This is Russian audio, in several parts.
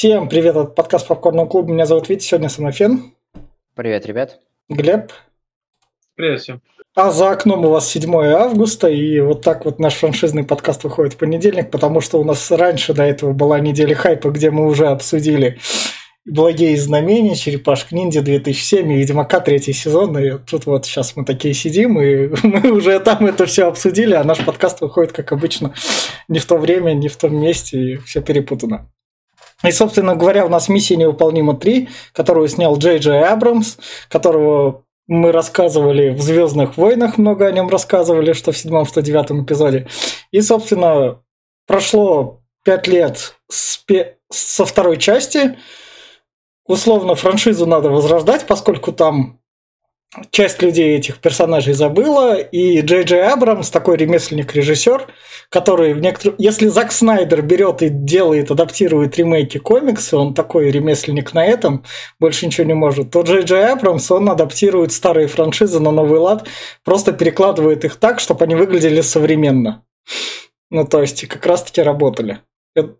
Всем привет, это подкаст Попкорного клуба. Меня зовут Витя, сегодня со мной Фен. Привет, ребят. Глеб. Привет всем. А за окном у вас 7 августа, и вот так вот наш франшизный подкаст выходит в понедельник, потому что у нас раньше до этого была неделя хайпа, где мы уже обсудили «Благие знамения», «Черепашка ниндзя» 2007 и «Ведьмака» третий сезон, и тут вот сейчас мы такие сидим, и мы уже там это все обсудили, а наш подкаст выходит, как обычно, не в то время, не в том месте, и все перепутано. И, собственно говоря, у нас «Миссия невыполнима 3», которую снял Джей Джей Абрамс, которого мы рассказывали в «Звездных войнах», много о нем рассказывали, что в седьмом, что девятом эпизоде. И, собственно, прошло пять лет с пе- со второй части. Условно, франшизу надо возрождать, поскольку там часть людей этих персонажей забыла, и Джей Джей Абрамс, такой ремесленник-режиссер, который в некоторых... Если Зак Снайдер берет и делает, адаптирует ремейки комиксы, он такой ремесленник на этом, больше ничего не может, то Джей Джей Абрамс, он адаптирует старые франшизы на новый лад, просто перекладывает их так, чтобы они выглядели современно. Ну, то есть, как раз-таки работали.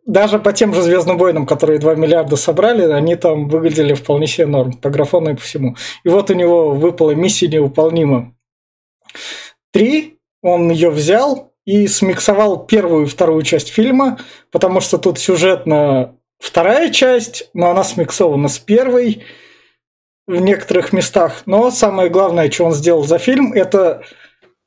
Даже по тем же Звездным войнам, которые 2 миллиарда собрали, они там выглядели вполне себе норм, по графону и по всему. И вот у него выпала миссия невыполнима. Три, он ее взял и смиксовал первую и вторую часть фильма, потому что тут сюжетно вторая часть, но она смиксована с первой в некоторых местах. Но самое главное, что он сделал за фильм, это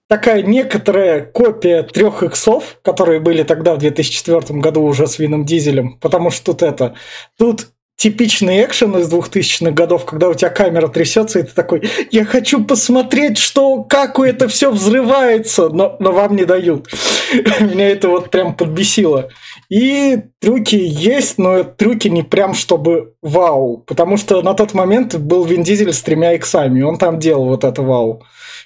такая некоторая копия трех иксов, которые были тогда в 2004 году уже с Вином Дизелем, потому что тут это, тут типичный экшен из 2000-х годов, когда у тебя камера трясется, и ты такой, я хочу посмотреть, что, как у это все взрывается, но, но вам не дают. Меня это вот прям подбесило. И трюки есть, но трюки не прям чтобы вау, потому что на тот момент был Вин Дизель с тремя иксами, он там делал вот это вау.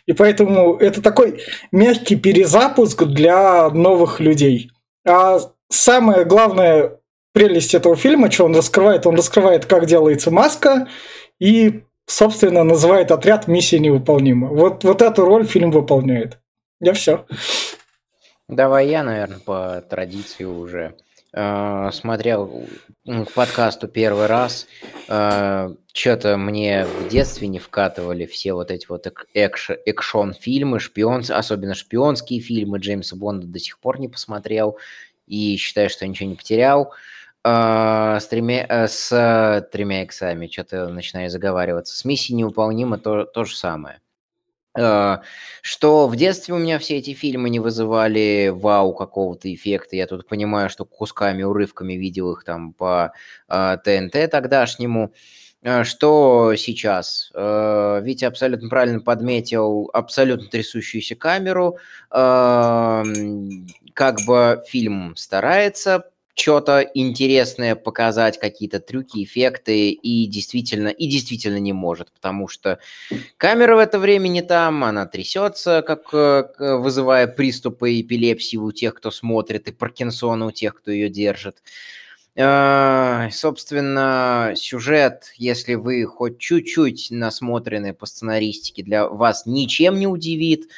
И поэтому это такой мягкий перезапуск для новых людей. А самое главное прелесть этого фильма, что он раскрывает, он раскрывает, как делается маска, и, собственно, называет отряд «Миссия невыполнима». Вот, вот эту роль фильм выполняет. Я все. Давай я, наверное, по традиции уже э, смотрел к подкасту первый раз. Э, Что-то мне в детстве не вкатывали все вот эти вот экшон-фильмы, шпион, особенно шпионские фильмы. Джеймса Бонда до сих пор не посмотрел и считаю, что ничего не потерял. Э, с, тремя, с тремя иксами, что-то начинаю заговариваться. С миссией невыполнимо то, то же самое. Э, что в детстве у меня все эти фильмы не вызывали вау какого-то эффекта. Я тут понимаю, что кусками, урывками видел их там по э, ТНТ тогдашнему. Э, что сейчас? Витя абсолютно правильно подметил абсолютно трясущуюся камеру. Эм, как бы фильм старается что-то интересное показать, какие-то трюки, эффекты, и действительно, и действительно не может, потому что камера в это время не там, она трясется, как э, вызывая приступы эпилепсии у тех, кто смотрит, и Паркинсона у тех, кто ее держит. А, собственно, сюжет, если вы хоть чуть-чуть насмотрены по сценаристике, для вас ничем не удивит.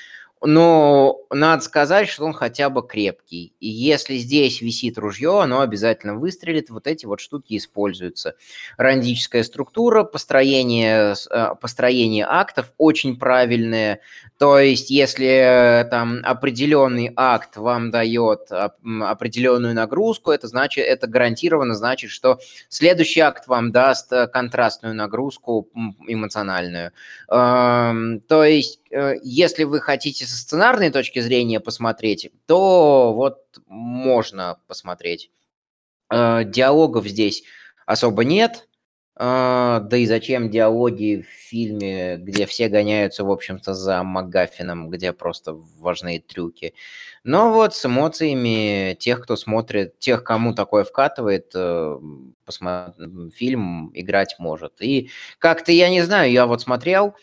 Но надо сказать, что он хотя бы крепкий. И если здесь висит ружье, оно обязательно выстрелит. Вот эти вот штуки используются. Рандическая структура, построение, э, построение актов очень правильное. То есть, если э, там определенный акт вам дает определенную нагрузку, это значит, это гарантированно значит, что следующий акт вам даст э, контрастную нагрузку эмоциональную. Эм, то есть, э, если вы хотите со сценарной точки зрения посмотреть, то вот можно посмотреть. Диалогов здесь особо нет, а, да и зачем диалоги в фильме, где все гоняются, в общем-то, за МакГаффином, где просто важны трюки. Но вот с эмоциями тех, кто смотрит, тех, кому такое вкатывает, э, фильм играть может. И как-то, я не знаю, я вот смотрел,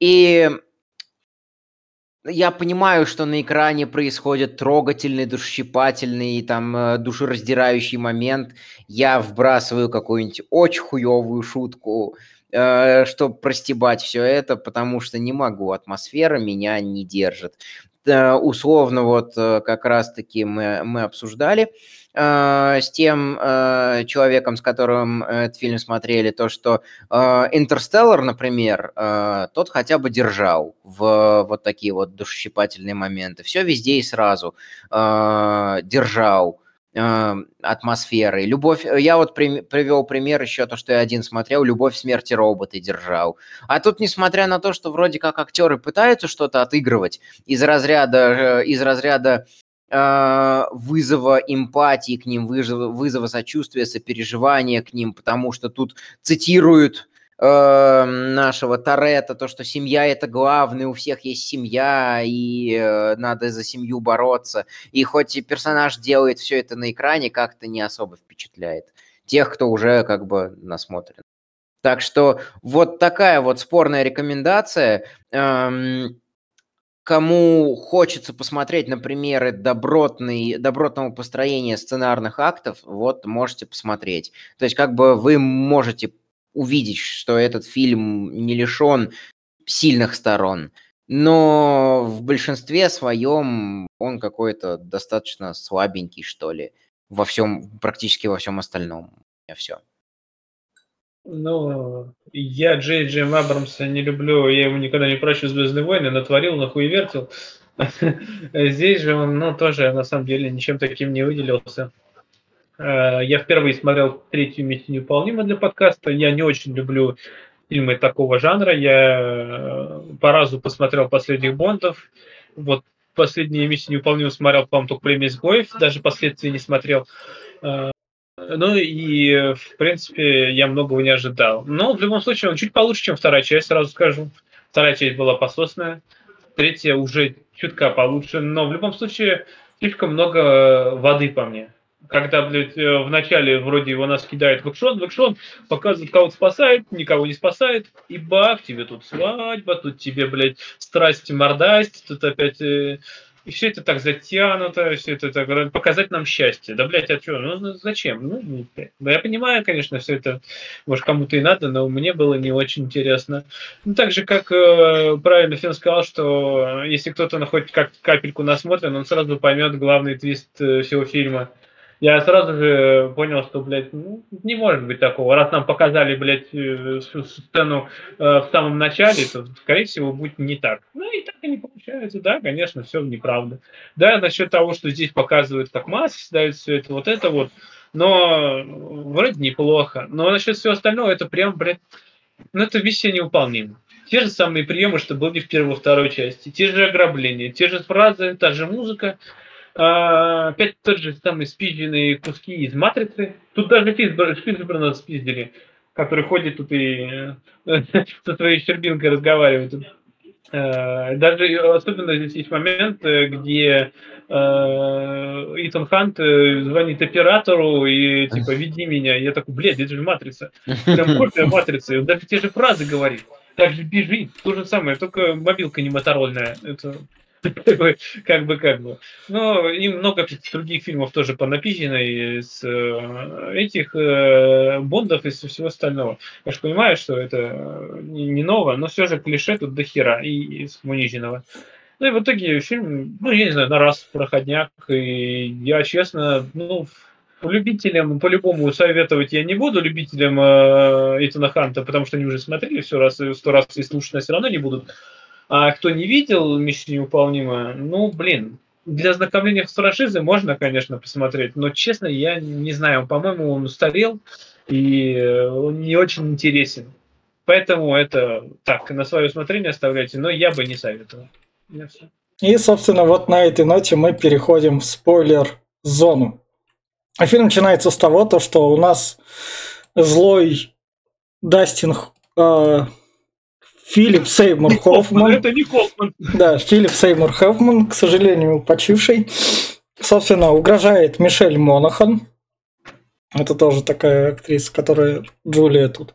и я понимаю, что на экране происходит трогательный, душещипательный, там, э, душераздирающий момент. Я вбрасываю какую-нибудь очень хуевую шутку, э, чтобы простебать все это, потому что не могу, атмосфера меня не держит. Э, условно, вот э, как раз-таки мы, мы обсуждали э, с тем э, человеком, с которым этот фильм смотрели, то, что «Интерстеллар», например, тот хотя бы держал в вот такие вот душесчипательные моменты. Все везде и сразу держал э, атмосферой. Любовь, э, я вот при, привел пример еще то, что я один смотрел, «Любовь, смерти роботы» держал. А тут, несмотря на то, что вроде как актеры пытаются что-то отыгрывать из разряда, э, из разряда э, вызова эмпатии к ним, вызова, вызова сочувствия, сопереживания к ним, потому что тут цитируют э, нашего Торетто, то, что семья это главное, у всех есть семья, и э, надо за семью бороться. И хоть и персонаж делает все это на экране, как-то не особо впечатляет тех, кто уже как бы насмотрен. Так что вот такая вот спорная рекомендация. Эм, кому хочется посмотреть на примеры добротной, добротного построения сценарных актов, вот можете посмотреть. То есть как бы вы можете увидеть, что этот фильм не лишен сильных сторон. Но в большинстве своем он какой-то достаточно слабенький, что ли. Во всем, практически во всем остальном. Все. Ну, я Джей Джей Абрамса не люблю, я ему никогда не прощу «Звездные войны», натворил, нахуй вертел. Здесь же он, ну, тоже, на самом деле, ничем таким не выделился. Э, я впервые смотрел третью «Миссию невыполнима» для подкаста. Я не очень люблю фильмы такого жанра. Я э, по разу посмотрел последних Бондов. Вот последние «Миссию невыполнима» смотрел, по-моему, только «Премия изгоев». Даже последствия не смотрел. Э, ну и, в принципе, я многого не ожидал. Но в любом случае он чуть получше, чем вторая часть, сразу скажу. Вторая часть была пососная, третья уже чутка получше. Но в любом случае слишком много воды по мне когда, блядь, э, начале вроде его нас кидает в экшон, в экшон, показывает, кого-то спасает, никого не спасает, и бах, тебе тут свадьба, тут тебе, блядь, страсть мордасть, тут опять... Э, и все это так затянуто, все это так, показать нам счастье. Да, блядь, а что, ну зачем? Ну, да я понимаю, конечно, все это, может, кому-то и надо, но мне было не очень интересно. Ну, так же, как э, правильно Фин сказал, что если кто-то на хоть как капельку насмотрен, он сразу поймет главный твист э, всего фильма – я сразу же понял, что, блядь, ну, не может быть такого. Раз нам показали, блядь, э, сцену э, в самом начале, то, скорее всего, будет не так. Ну, и так и не получается. Да, конечно, все неправда. Да, насчет того, что здесь показывают, как маски ставят все это, вот это вот, но вроде неплохо. Но насчет всего остального, это прям, блядь, ну, это вещи невыполнимо. Те же самые приемы, что были в первой второй части. Те же ограбления, те же фразы, та же музыка. Опять тот же самый спизженные куски из матрицы. Тут даже Спилберна спиздили, который ходит тут и э, со своей щербинкой разговаривает. А, даже особенно здесь есть момент, э, где э, Итан Хант звонит оператору и типа веди меня. Я такой, блядь, это же матрица. Прям копия матрицы. Он даже те же фразы говорит. Так же бежит. То же самое, только мобилка не моторольная. Это как бы, как бы. Но и много других фильмов тоже понаписано из э, этих э, Бондов и всего остального. Я же понимаю, что это не ново, но все же клише тут до хера и из Мунижинова. Ну и в итоге фильм, ну, я не знаю, на раз проходняк. И я, честно, ну, любителям по-любому советовать я не буду, любителям э, Этана Ханта, потому что они уже смотрели все раз, сто раз и слушать все равно не будут. А кто не видел «Миссия невыполнима», ну, блин, для ознакомления с франшизой можно, конечно, посмотреть, но, честно, я не знаю, по-моему, он устарел и э, он не очень интересен. Поэтому это так, на свое усмотрение оставляйте, но я бы не советовал. И, собственно, вот на этой ноте мы переходим в спойлер-зону. А фильм начинается с того, то, что у нас злой Дастин э, Филипп Сеймур Хоффман. Это не Хоффман. Да, Филипп Сеймур Хоффман, к сожалению, почивший. Собственно, угрожает Мишель Монахан. Это тоже такая актриса, которая Джулия тут.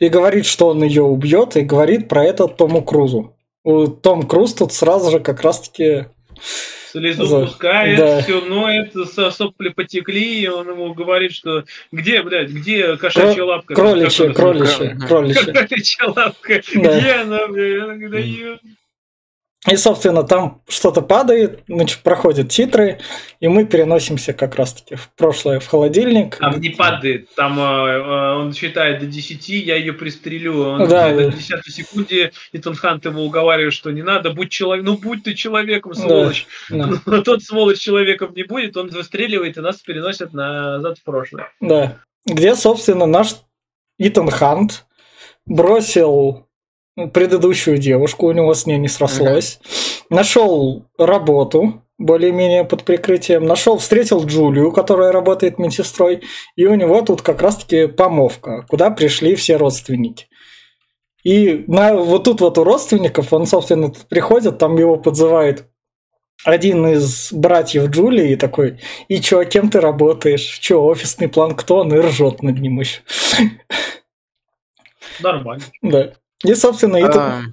И говорит, что он ее убьет, и говорит про это Тому Крузу. Том Круз тут сразу же как раз-таки слезу За... пускает, да. все ноет, сопли потекли, и он ему говорит, что где, блядь, где кошачья лапка? Кроличья, кроличья, кроличья. Кроличья лапка, да. где она, блядь, она говорит, И, собственно, там что-то падает, значит, проходят титры, и мы переносимся как раз-таки в прошлое, в холодильник. Там не падает, там э, он считает до 10, я ее пристрелю. Он да, на 10 секунде Итан Хант его уговаривает, что не надо, будь человек, ну будь ты человеком, сволочь. Да, да. Но тот сволочь человеком не будет, он выстреливает, и нас переносит назад в прошлое. Да. Где, собственно, наш Итан Хант бросил предыдущую девушку, у него с ней не срослось. Uh-huh. Нашел работу, более-менее под прикрытием. Нашел, встретил Джулию, которая работает медсестрой, и у него тут как раз-таки помовка, куда пришли все родственники. И на, вот тут вот у родственников он, собственно, приходит, там его подзывает один из братьев Джулии такой, и чё, кем ты работаешь? Чё, офисный планктон? И ржет над ним еще. Нормально. Да. И, собственно, это...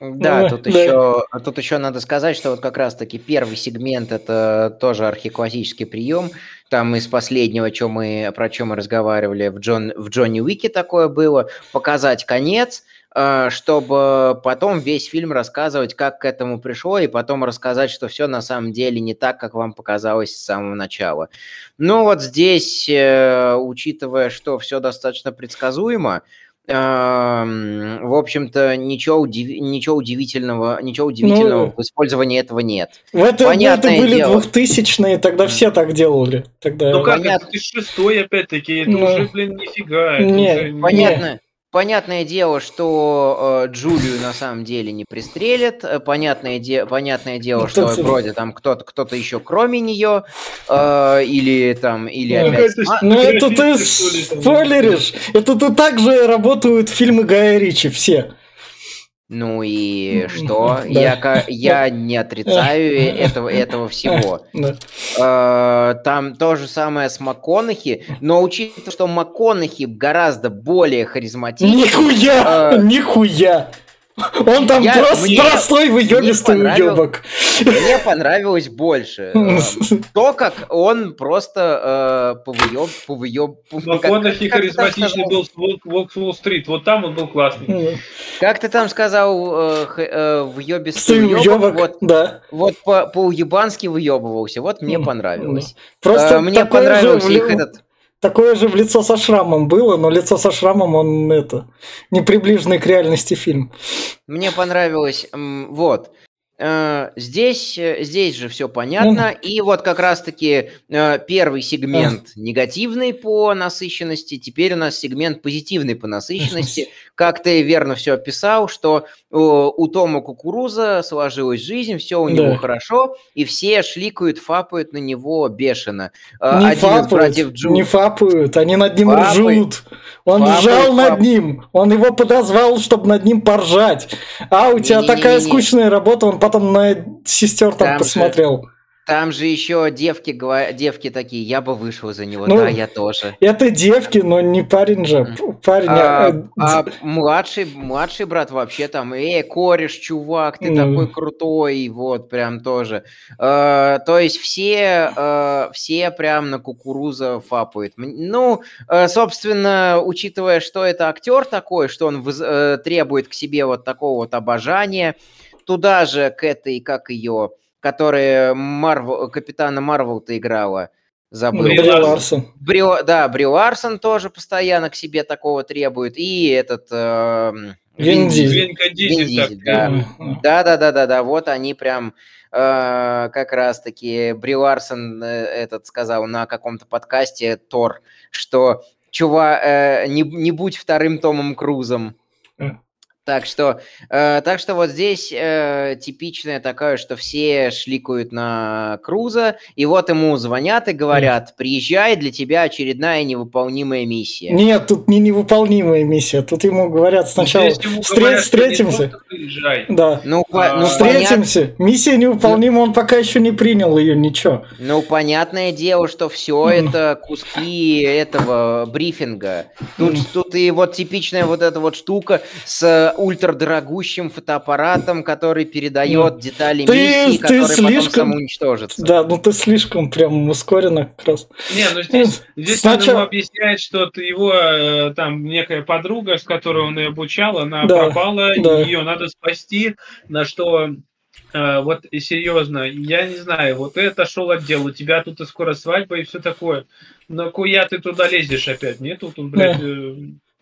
Да, тут да. еще тут еще надо сказать, что вот как раз-таки первый сегмент это тоже архиклассический прием. Там из последнего, что мы, про чем мы разговаривали, в, Джон, в Джонни Уике такое было, показать конец, э, чтобы потом весь фильм рассказывать, как к этому пришло, и потом рассказать, что все на самом деле не так, как вам показалось с самого начала. Ну вот здесь, э, учитывая, что все достаточно предсказуемо, в общем-то, ничего, удив... ничего удивительного, ничего удивительного ну, в использовании этого нет. В это, это были дело. 2000-е, тогда все так делали. Тогда... Ну как, Понятно. это 2006 опять-таки, это ну, уже, блин, нифига. Не, уже... Понятно. Понятное дело, что э, Джулию на самом деле не пристрелят. Э, понятное, де понятное дело, ну, что вроде там кто-то кто-то еще кроме нее э, или там или ну, опять. Это, ну это ты спойлеришь. Это ты так же работают фильмы Гая Ричи все. Ну и что? Да. Я, я не отрицаю этого, этого всего. Да. Э, там то же самое с МакКонахи, но учитывая, что МакКонахи гораздо более харизматичный... Нихуя! Э, нихуя! Он там я, просто мне, простой выебистый уебок. Мне понравилось больше. Э, то, как он просто э, повыеб... повыеб МакКонахи харизматичный был Волк Уолл-стрит. Вот там он был классный. Как ты там сказал, э, э, въебистый уебок? Вот, да. вот по, по-уебански выебывался. Вот мне понравилось. Просто мне понравился их этот Такое же в лицо со шрамом было, но лицо со шрамом он это не приближенный к реальности фильм. Мне понравилось, вот. Э, здесь, э, здесь же все понятно. И вот как раз-таки э, первый сегмент негативный по насыщенности, теперь у нас сегмент позитивный по насыщенности. Как ты верно все описал, что у Тома Кукуруза сложилась жизнь, все у него да. хорошо, и все шликают, фапают на него бешено. Не Один фапают, Джу... не фапают, они над ним фапают, ржут. Он фапают, ржал фап... над ним, он его подозвал, чтобы над ним поржать. А у тебя не, такая не, не, скучная работа, он потом на сестер там, там посмотрел. Же... Там же еще девки, девки такие, я бы вышел за него, ну, да, я тоже. Это девки, но не парень же. Парень, а, а, а младший, младший брат вообще там, эй, кореш, чувак, ты mm. такой крутой, вот, прям тоже. А, то есть все, а, все прям на кукуруза фапают. Ну, а, собственно, учитывая, что это актер такой, что он а, требует к себе вот такого вот обожания, туда же к этой, как ее, которая Марвел, Капитана Марвел-то играла. Забыл. Бри Ларсон. Бри, да, Бри Ларсон тоже постоянно к себе такого требует. И этот... Э, Вин Дизель. да. да, да, да, да, да. Вот они прям э, как раз-таки Бри Ларсон э, этот сказал на каком-то подкасте Тор, что чува, э, не, не будь вторым Томом Крузом. Так что, э, так что вот здесь э, типичная такая, что все шликают на Круза, и вот ему звонят и говорят, приезжай, для тебя очередная невыполнимая миссия. Нет, тут не невыполнимая миссия, тут ему говорят сначала встр... говорят, встретимся. Да. Ну, а, ну встретимся. Понят... Миссия невыполнима, он пока еще не принял ее, ничего. Ну, понятное дело, что все это куски этого брифинга. Тут, тут и вот типичная вот эта вот штука с ультрадорогущим фотоаппаратом, который передает ну, детали ты, миссии, ты которые слишком... потом самоуничтожатся. Да, ну ты слишком прям ускоренно как раз. Не, ну здесь, здесь Сначала... он ему объясняет, что его э, там некая подруга, с которой он ее обучал, она да, пропала, да. ее надо спасти, на что А, вот серьезно, я не знаю, вот ты отошел от дела, у тебя тут и скоро свадьба и все такое. Но куя ты туда лезешь опять? Нету тут, блядь, Да.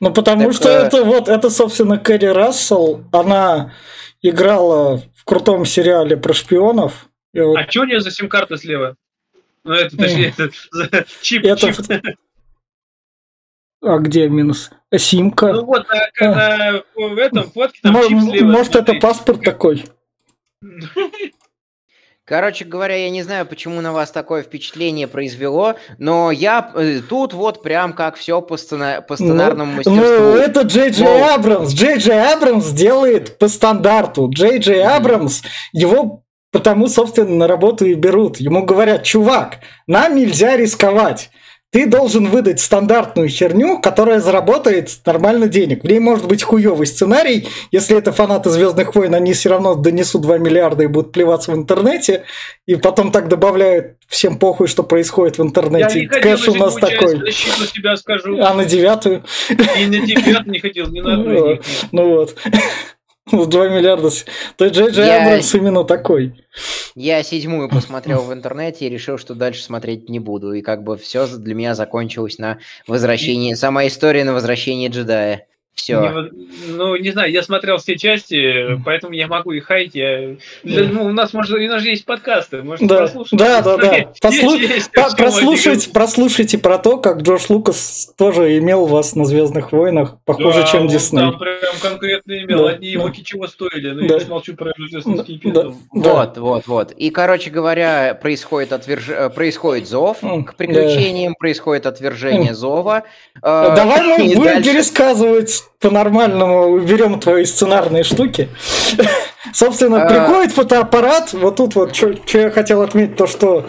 Ну, потому Так, что э, это вот, это, собственно, Кэрри Рассел, она играла в крутом сериале про шпионов. И вот А что у нее за сим-карта слева? Ну, это, точнее, это за чип, Это чип. А где минус? А Симка? Ну вот, на- в этом фотке там чип слева. Может, это паспорт такой? Короче говоря, я не знаю, почему на вас такое впечатление произвело, но я э, тут вот прям как все по, сцена- по сценарному Ну, мастерству. Ну, это Джей Джей Воу. Абрамс. Джей Джей Абрамс делает по стандарту. Джей Джей. Абрамс, его потому, собственно, на работу и берут. Ему говорят, чувак, нам нельзя рисковать. Ты должен выдать стандартную херню, которая заработает нормально денег. В ней может быть хуёвый сценарий. Если это фанаты Звездных войн, они все равно донесут 2 миллиарда и будут плеваться в интернете. И потом так добавляют всем похуй, что происходит в Я интернете. не хотел Кэш у нас такой. защиту себя скажу. А на девятую? И на девятый не хотел, ни на одну из них. Ну вот. Ну, 2 миллиарда. То есть Джей Джей Я- Абрамс именно такой. Я седьмую посмотрел в интернете и решил, что дальше смотреть не буду. И как бы все для меня закончилось на возвращении. Сама история на возвращении джедая. Все. Не ну, не знаю, я смотрел все части, поэтому я могу их хаять. Я... для- ну, у нас, может, у нас же есть подкасты, может, Да, прослушать. да, да, да. Есть- Послу- есть По- о чем Прослушайте, про то, как Джордж Лукас тоже имел вас на Звездных войнах, похуже, Да, чем Дисней. Там прям конкретно имел. Да, Одни его да. чего стоили. Ну, Да. я не молчу про рождественский Да, да. Вот, вот, вот. И, короче говоря, происходит, отверж... э, происходит зов к приключениям, происходит отвержение зова. э, Давай мы и будем дальше- пересказывать по-нормальному, уберем твои сценарные штуки. Собственно, А. приходит фотоаппарат, вот тут вот, что я хотел отметить, то, что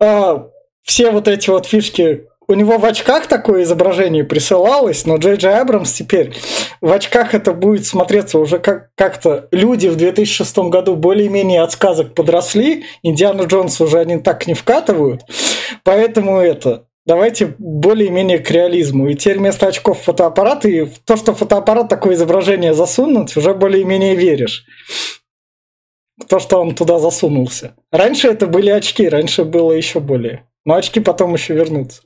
а, все вот эти вот фишки, у него в очках такое изображение присылалось, но Джей Джей Абрамс теперь в очках это будет смотреться уже как- как-то люди в 2006 году более-менее от сказок подросли, Индиана Джонс уже они так не вкатывают, поэтому это давайте более-менее к реализму. И теперь вместо очков фотоаппарат, и в то, что фотоаппарат такое изображение засунуть, уже более-менее веришь. То, что он туда засунулся. Раньше это были очки, раньше было еще более. Но очки потом еще вернутся.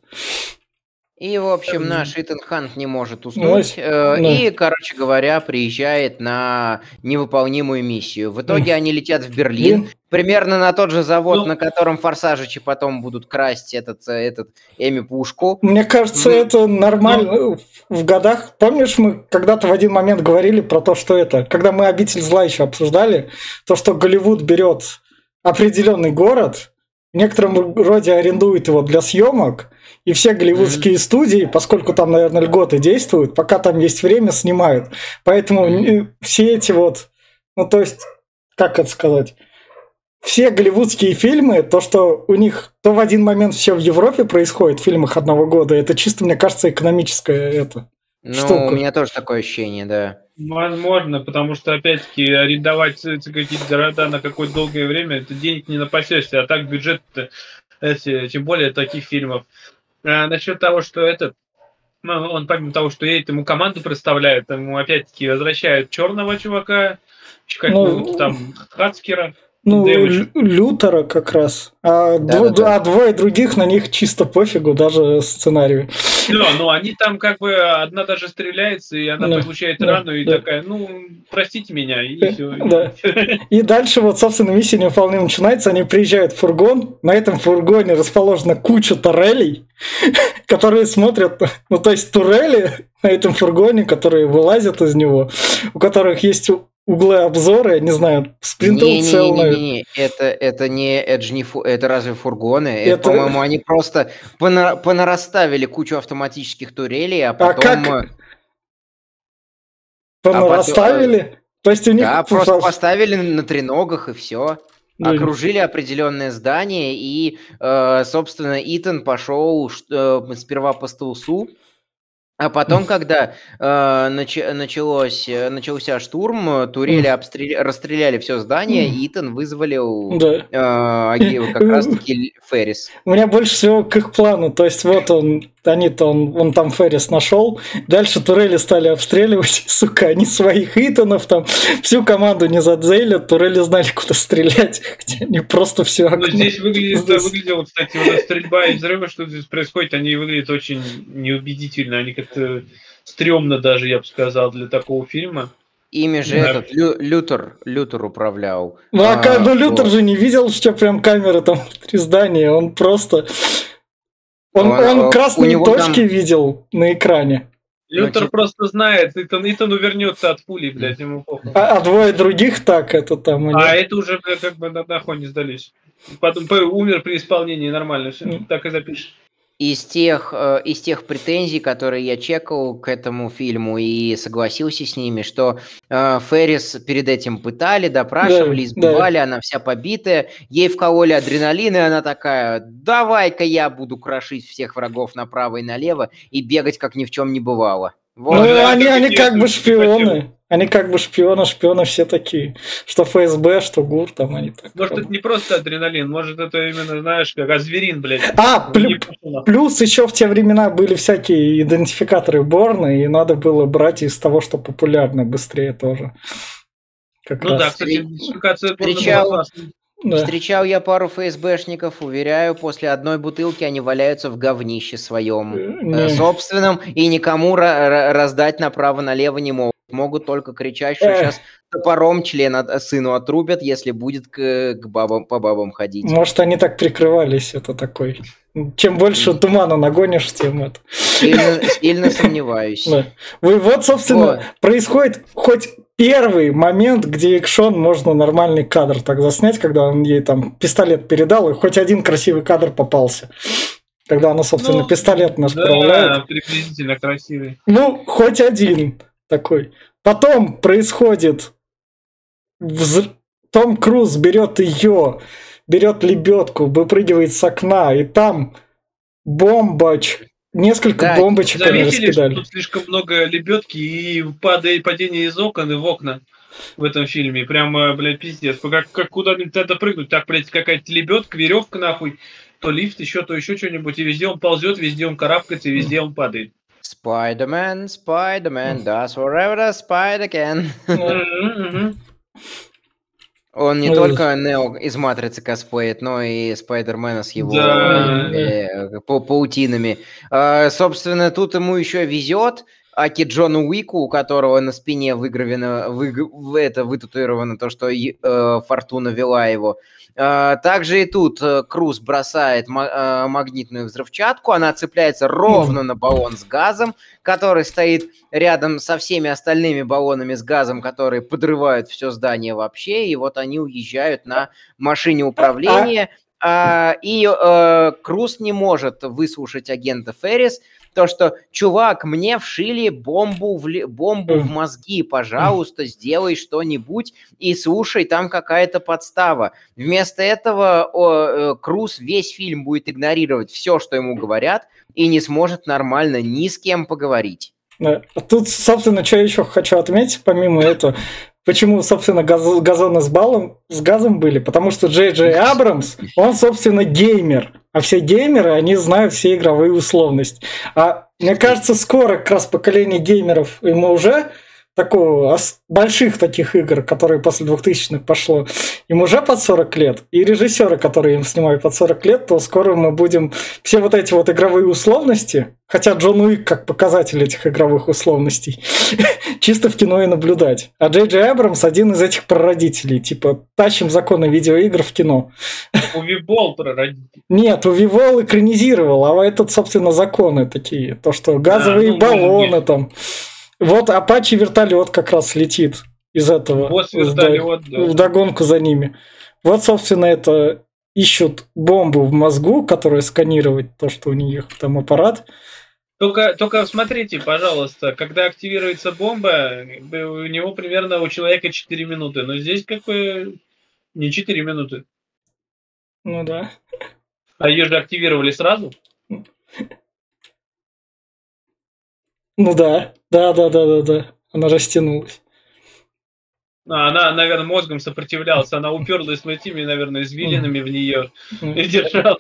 И, в общем, Эм. наш Итан Хант не может Ну, уснуть. э, ну. И, короче говоря, приезжает на невыполнимую миссию. В итоге они летят в Берлин, примерно на тот же завод, Ну. на котором форсажичи потом будут красть этот, э, этот Эми Пушку. Мне кажется, Ну, это нормально. В годах, помнишь, мы когда-то в один момент говорили про то, что это, когда мы «Обитель зла» еще обсуждали, то, что Голливуд берет определенный город, в некотором роде арендует его для съемок, и все голливудские студии, поскольку там, наверное, льготы действуют, пока там есть время, снимают. Поэтому э, все эти вот, ну то есть, как это сказать, все голливудские фильмы, то, что у них то в один момент все в Европе происходит в фильмах одного года, это чисто, мне кажется, экономическое это. Ну, Штука. у меня тоже такое ощущение, да. Возможно, потому что, опять-таки, арендовать какие-то города на какое-то долгое время, это денег не напасешься, а так бюджет, эти, тем более таких фильмов. А насчет того, что этот, ну, он помимо того, что едет, ему команду представляют, ему опять-таки возвращают черного чувака, как ну, там Хацкера. Ну, Дэвид. Лю- Лютера как раз. А, Да, дво- да, да. а двое других на них чисто пофигу, даже сценарию. Да, но они там как бы одна даже стреляется, и она Да, получает да, рану, и да. такая, ну, простите меня, и Э, все. да. И дальше вот, собственно, миссия невыполнима начинается. Они приезжают в фургон. На этом фургоне расположена куча турелей, которые смотрят... Ну, то есть турели на этом фургоне, которые вылазят из него, у которых есть у- углы обзора, я не знаю, наверное. Не-не-не, это, это не, это же не, фу- это разве фургоны? Это, Это- по-моему, они просто пона- понараставили кучу автоматических турелей, а потом... как? э, Потом а расставили. То есть у них... Да, просто пос- поставили на треногах и все. Ну, Окружили определенное здание, и, э, собственно, Итан пошел э, сперва по стелсу, а потом, когда э, нач- началось, э, начался штурм, э, турели обстрел- расстреляли все здание, и Итан вызволил Да. э, как раз-таки Феррис. У меня больше всего к их плану. То есть вот он они-то, он, он там Феррис нашел. Дальше турели стали обстреливать, сука, они своих Итанов там, всю команду не задзейлят, турели знали, куда стрелять, где они просто все Ну, здесь выглядит, да, выглядело, кстати, вот стрельба и взрывы, что здесь происходит, они выглядят очень неубедительно, они как-то стрёмно даже, я бы сказал, для такого фильма. Ими же Да. этот Лю- Лютер, Лютер управлял. Ну, а, А, ну Лютер вот. же не видел, что прям камера там внутри здания, он просто... Он, Он, он э, у красные него точки там- видел на экране, Лютер типа- просто знает, Итан, Итан увернется от пули, блядь, ему похуй. а, а двое других так, это там... они- А это уже, бля, как бы на, нахуй не сдались. Потом умер при исполнении, нормально все. Так и запишешь. Из тех, э, из тех претензий, которые я чекал к этому фильму и согласился с ними, что э, Феррис перед этим пытали, допрашивали, Да, избивали, она вся побитая, ей вкололи адреналин, и она такая, давай-ка я буду крошить всех врагов направо и налево и бегать, как ни в чем не бывало. Вот. Ну, да, они, это они как бы шпионы. Они как бы шпионы, шпионы все такие. Что ФСБ, что ГУР, там они так. Может, это не просто адреналин, может, это именно, знаешь, как азверин, блядь. А, Не плю- плюс еще в те времена были всякие идентификаторы Борна, и надо было брать из того, что популярно быстрее тоже. Как Ну да, раз. кстати, идентификация Борна Встречал-. Да. Встречал я пару ФСБшников, уверяю, после одной бутылки они валяются в говнище своем. Э, э, не. собственном и никому ра- ра- раздать направо-налево не могут. Могут только кричать, что Эх. сейчас топором член от- сыну отрубят, если будет к, к бабам, по бабам ходить. Может, они так прикрывались, это такой. Чем больше тумана нагонишь, тем это. Сильно, сильно сомневаюсь. Да. Вы, вот, собственно, Вот. происходит хоть первый момент, где экшон можно нормальный кадр так заснять, когда он ей там пистолет передал, и хоть один красивый кадр попался. Когда она, собственно, Ну, пистолет наш. Да, приблизительно красивый. Ну, хоть один такой. Потом происходит... взр- Том Круз берет ее, берет лебедку, выпрыгивает с окна, и там бомбач, несколько Да, бомбочек они Заметили, что раскидали. тут слишком много лебедки и падает падение из окон и в окна в этом фильме. Прямо, блядь, пиздец. Как, как куда-нибудь надо прыгнуть. Так, блядь, какая-то лебедка, веревка нахуй. То лифт, еще, то еще что-нибудь. И везде он ползет, везде он карабкается, и везде он падает. Spider-Man, Spider-Man does whatever the spider can. Он не Ну, только Нео из Матрицы косплеит, но и Спайдермена с его Да. э, пау- паутинами. А, собственно, тут ему еще везет. Аки Джону Уику, у которого на спине выгравено, выг- в- это вытатуировано то, что э, Фортуна вела его. А, также и тут э, Круз бросает э, магнитную взрывчатку, она цепляется ровно на баллон с газом, который стоит рядом со всеми остальными баллонами с газом, которые подрывают все здание вообще, и вот они уезжают на машине управления, а, и э, Круз не может выслушать агента Феррис, то, что, чувак, мне вшили бомбу в, ли- бомбу в мозги, пожалуйста, сделай что-нибудь и слушай, там какая-то подстава. Вместо этого о, э, Круз весь фильм будет игнорировать все, что ему говорят, и не сможет нормально ни с кем поговорить. А Тут, собственно, что я еще хочу отметить, помимо этого, почему, собственно, газ- газоны с баллом, с газом были, потому что Джей Джей Абрамс, он, собственно, геймер, а все геймеры, они знают все игровые условности. А мне кажется, скоро как раз поколение геймеров ему уже такого больших таких игр, которые после 2000-х пошло, им уже под 40 лет, и режиссеры, которые им снимают под 40 лет, то скоро мы будем все вот эти вот игровые условности, хотя Джон Уик как показатель этих игровых условностей, чисто в кино и наблюдать. А Джей Джей Абрамс один из этих прародителей, типа тащим законы видеоигр в кино. Увибол прародитель. Нет, у Вивол экранизировал, а этот, собственно, законы такие. То, что газовые ну, баллоны там. Вот Апачи вертолет как раз летит из этого. Вда- вертолет, да. Вдогонку за ними. Вот, собственно, это ищут бомбу в мозгу, которая сканировать то, что у них там аппарат. Только, только смотрите, пожалуйста, когда активируется бомба, у него примерно у человека 4 минуты. Но здесь как бы не 4 минуты. Ну да. А ее же активировали сразу. Ну да. Да, да, да, да, да. Она растянулась. А, Она, наверное, мозгом сопротивлялась, она уперлась этими, наверное, извилинами в нее и держала.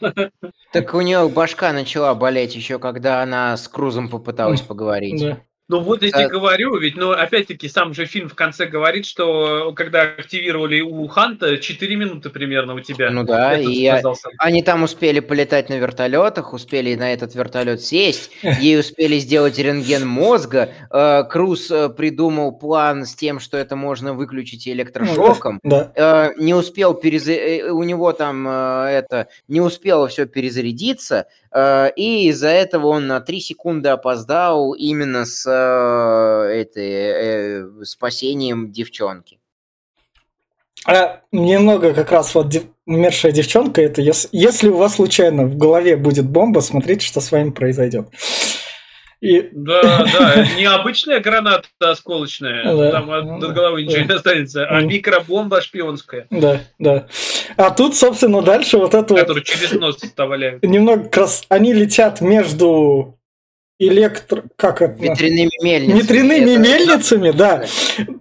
Так у нее башка начала болеть еще, когда она с Крузом попыталась поговорить. Да. Ну вот я тебе говорю, ведь, ну, опять-таки, сам же фильм в конце говорит, что когда активировали у Ханта, 4 минуты примерно у тебя. Ну да, этот и я-. Они там успели полетать на вертолетах, успели на этот вертолет сесть, ей успели сделать рентген мозга. э, Круз э, придумал план с тем, что это можно выключить электрошоком. Да. Э, Не успел переза... э, у него там э, это не успело все перезарядиться, э, и из-за этого он на 3 секунды опоздал именно с э, этой э, спасением девчонки. А немного как раз вот дев- умершая девчонка, это если, если у вас случайно в голове будет бомба, смотрите, что с вами произойдет. И Да, да, не обычная граната осколочная, Да. там от, от головы ничего Да. не останется, а микробомба шпионская, да, да. А тут, собственно, дальше вот это вот которую через нос вставляют. немного как раз они летят между электро... Как это? Ветряными мельницами. Ветряными Это- мельницами, да.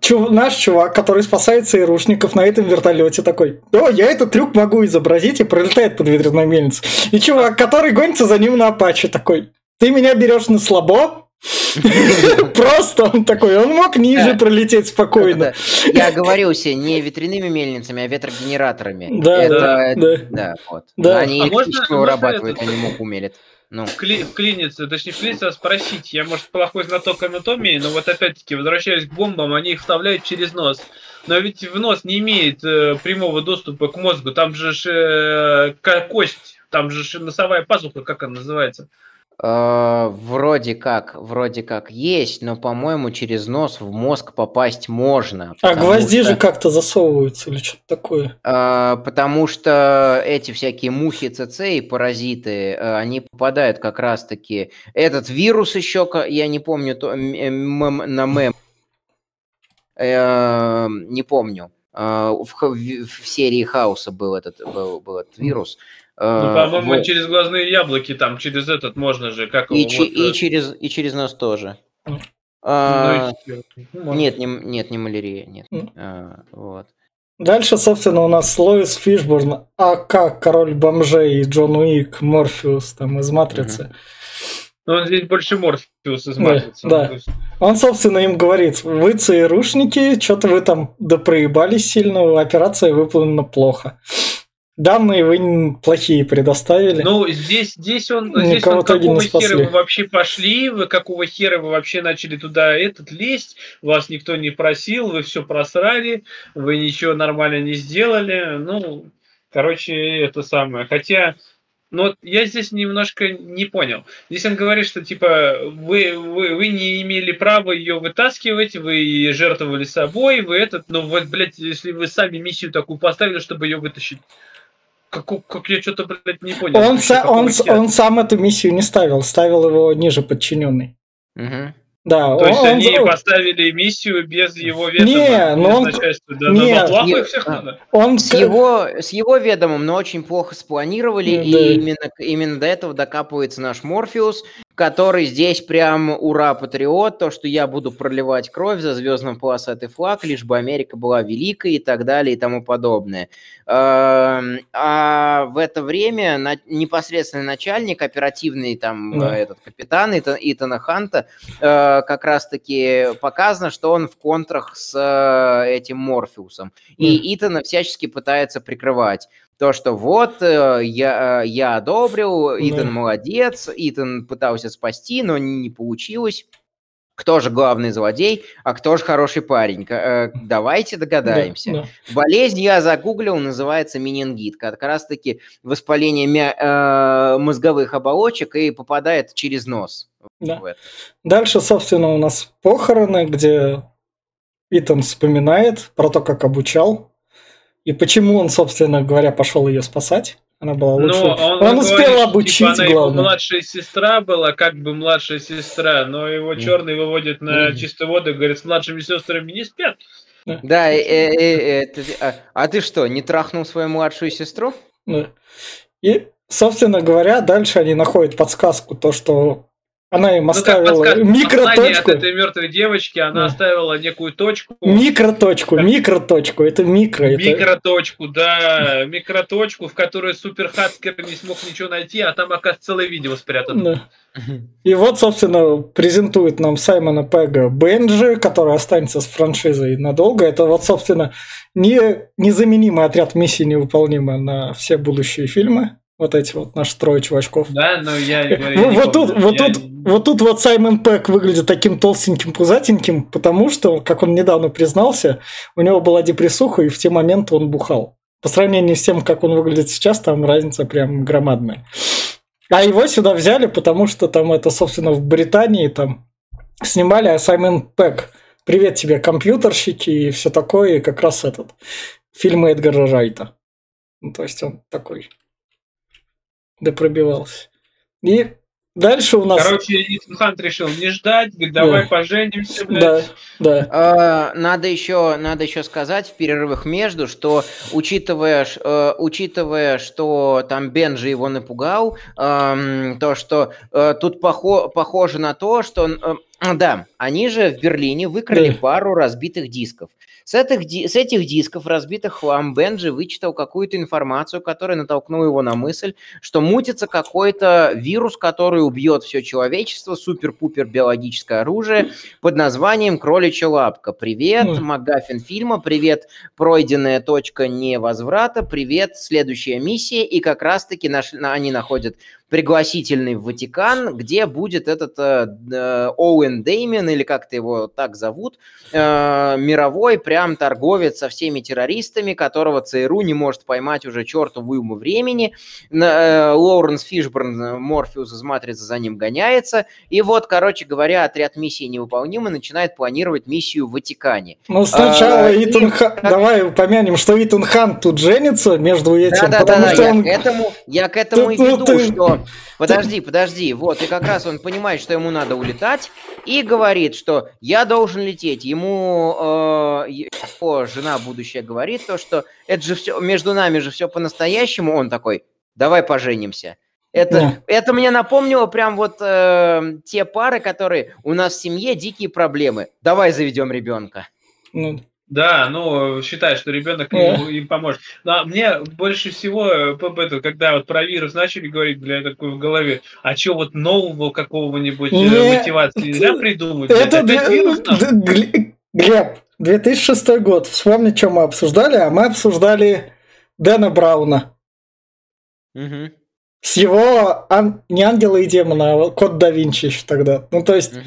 Чув- наш чувак, который спасает ЦРУшников на этом вертолете такой, о, я этот трюк могу изобразить и пролетает под ветряной мельницей. И чувак, который гонится за ним на Апаче такой, ты меня берешь на слабо? Просто он такой, он мог ниже Да. пролететь спокойно. Я говорил себе не ветряными мельницами, а ветрогенераторами. Да, да, да. Вот. Да. Они А можно- электричество можно вырабатывают, они муку мелят. Ну, Вкли- вклиниться, точнее вклиниться, а спросить. Я, может, плохой знаток анатомии, но вот опять-таки, возвращаясь к бомбам, они их вставляют через нос. Но ведь в нос не имеет э, прямого доступа к мозгу. Там же ж, э, ко- кость, там же ж носовая пазуха, как она называется. Э, вроде как, вроде как есть, но, по-моему, через нос в мозг попасть можно. А гвозди что- же как-то засовываются или что-то такое. Э, Потому что эти всякие мухи ЦЦ и паразиты, э, они попадают как раз-таки... Этот вирус еще, я не помню, то, на мем, э, не помню. В, в- в серии Хауса был этот, был, был этот вирус. Ну, Э, по-моему, вот. через глазные яблоки, там, через этот можно же, как и, его, че- вот, и э, через, и через нос тоже. Мгм. А, ну, и- ну. Нет, не, нет, не малярия, нет. Мгм. А, вот. Дальше, собственно, у нас Лоис Фишборн, АК, Король бомжей, Джон Уик, Морфеус, там, из Матрицы. Ну, он здесь больше Морфеус из Матрицы. да. Он, собственно, им говорит, вы ЦРУшники, что-то вы там допроебались сильно, операция выполнена плохо. Данные вы плохие предоставили. Ну, здесь, здесь он, Никого здесь он какого хера вы вообще пошли, вы какого хера вы вообще начали туда этот лезть, вас никто не просил, вы все просрали, вы ничего нормально не сделали, ну, короче, это самое. Хотя, ну, вот я здесь немножко не понял. Здесь он говорит, что, типа, вы, вы, вы не имели права ее вытаскивать, вы жертвовали собой, вы этот, ну, вот, блядь, если вы сами миссию такую поставили, чтобы ее вытащить, как, как я что-то, блядь, не понял. он, Вообще, са- он, он сам эту миссию не ставил, ставил его ниже подчиненный. Мгм. Да, То есть он- они он- поставили миссию без его ведома, Не, без ну он-. Да, не, всех а. надо. он С его, с его ведомым, но очень плохо спланировали, Ну, и да. именно, именно до этого докапывается наш Морфеус, который здесь прям ура патриот, то, что я буду проливать кровь за звездно-полосатый флаг, лишь бы Америка была великой и так далее и тому подобное. Эм, А в это время на- непосредственный начальник, оперативный там Да. э, этот капитан Итан- Итана Ханта, э, как раз-таки показано, что он в контрах с э, этим Морфеусом. И Итана всячески пытается прикрывать. То, что вот, э, я, э, я одобрил, Итан Да. молодец, Итан пытался спасти, но не получилось. Кто же главный злодей, а кто же хороший парень? Э, Давайте догадаемся. Да, да. Болезнь я загуглил, называется менингит. Как раз-таки воспаление мя- мозговых оболочек и попадает через нос. Да. Дальше, собственно, у нас похороны, где Итан вспоминает про то, как обучал, и почему он, собственно говоря, пошел ее спасать. Она была лучше. Но он, он, успел говорит, обучить, типа, она его главное. младшая сестра была, как бы младшая сестра, но его Мгм. черный выводит на Мгм. чистую воду и говорит, с младшими сестрами не спят. Да, э, э, э, это- а, а ты что, не трахнул свою младшую сестру? Да. И, собственно говоря, дальше они находят подсказку, то, что Она им Ну, оставила подсказка, микроточку. от этой мертвой девочки она Да. оставила некую точку. Микроточку, микроточку. Это микро. это- Микроточку, да, микроточку, в которой Супер Хацкер не смог ничего найти, а там, оказывается, целое видео спрятано. Да. И вот, собственно, презентует нам Саймона Пега Бенджи, который останется с франшизой надолго. Это вот, собственно, не, незаменимый отряд миссии невыполнимая на все будущие фильмы. Вот эти вот наши трое чувачков. Да, но я говорю, я Вот, не вот тут, помню. вот, Я- тут, вот тут вот Саймон Пэк выглядит таким толстеньким, пузатеньким, потому что, как он недавно признался, у него была депрессуха, и в те моменты он бухал. По сравнению с тем, как он выглядит сейчас, там разница прям громадная. А его сюда взяли, потому что там это, собственно, в Британии там снимали, а Саймон Пэк, привет тебе, компьютерщики и все такое, и как раз этот фильм Эдгара Райта. Ну, то есть он такой да пробивался. И дальше у нас... Короче, Итан Хант решил не ждать, говорит, давай Да. поженимся, блядь. Да, да. А, Надо еще, надо еще сказать в перерывах между, что учитывая, э, учитывая, что там Бенджи его напугал, то что э, тут похо- похоже на то, что э, да, они же в Берлине выкрали Да. пару разбитых дисков. С этих, с этих дисков разбитых хлам Бенджи вычитал какую-то информацию, которая натолкнула его на мысль, что мутится какой-то вирус, который убьет все человечество, супер-пупер биологическое оружие под названием «Кроличья лапка». Привет, Ой. МакГаффин фильма, привет, пройденная точка невозврата, привет, следующая миссия, и как раз-таки наш- на- они находят пригласительный в Ватикан, где будет этот э, э, Оуэн Деймен, или как-то его так зовут, э, мировой прям торговец со всеми террористами, которого ЦРУ не может поймать уже чертову уйму времени. Э, Лоуренс Фишборн, э, Морфеус из «Матрицы» за ним гоняется. И вот, короче говоря, отряд миссии невыполнимый начинает планировать миссию в Ватикане. Ну, сначала А, и- Итан Хан... Давай упомянем, что Итан Хан тут женится между этим, Да, да, потому да, что я, он... к этому, я к этому и Ты- ну, веду, ты- что... Подожди, подожди, вот, и как раз он понимает, что ему надо улетать, и говорит, что я должен лететь. Ему э, его жена будущая говорит то, что это же все, между нами же все по-настоящему. Он такой, давай поженимся. Это, Да. это мне напомнило прям вот э, те пары, которые у нас в семье дикие проблемы. Давай заведем ребенка. Ну, Да, ну, считай, что ребенок им, им поможет. Но мне больше всего, э, это, когда вот про вирус начали говорить, бля, я такой в голове, а что вот нового какого-нибудь э, Не, мотивации нельзя это- придумать? Это Опять две- вирус нам? Глеб, 2006 год. Вспомни, что мы обсуждали, а мы обсуждали Дэна Брауна. Мгм, С его ан- не ангела и демона, а код да Винчи еще тогда. Ну, то есть, мгм.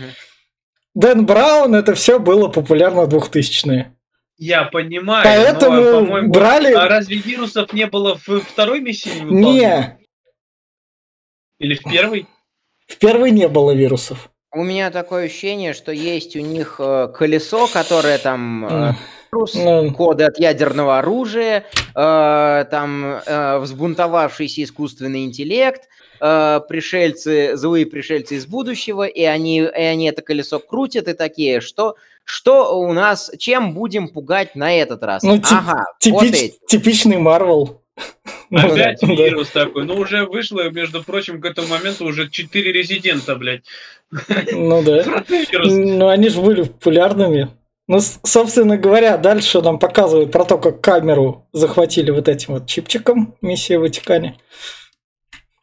Дэн Браун, это все было популярно 2000-е. Я понимаю, Поэтому но, по-моему, брали... а разве вирусов не было в второй миссии? Не, Или в первой? в первой не было вирусов. У меня такое ощущение, что есть у них э, колесо, которое там э, вирус, ну. коды от ядерного оружия, э, там э, взбунтовавшийся искусственный интеллект, э, пришельцы, злые пришельцы из будущего, и они, и они это колесо крутят и такие, что, что у нас, чем будем пугать на этот раз? Ну, тип- ага, вот Типич- эти. типичный Марвел. Ну, Опять да. вирус такой. Ну, уже вышло, между прочим, к этому моменту уже 4 резидента, блядь. Ну да. Ну, они же были популярными. Ну, собственно говоря, дальше нам показывают про то, как камеру захватили вот этим вот чипчиком миссия в Ватикане.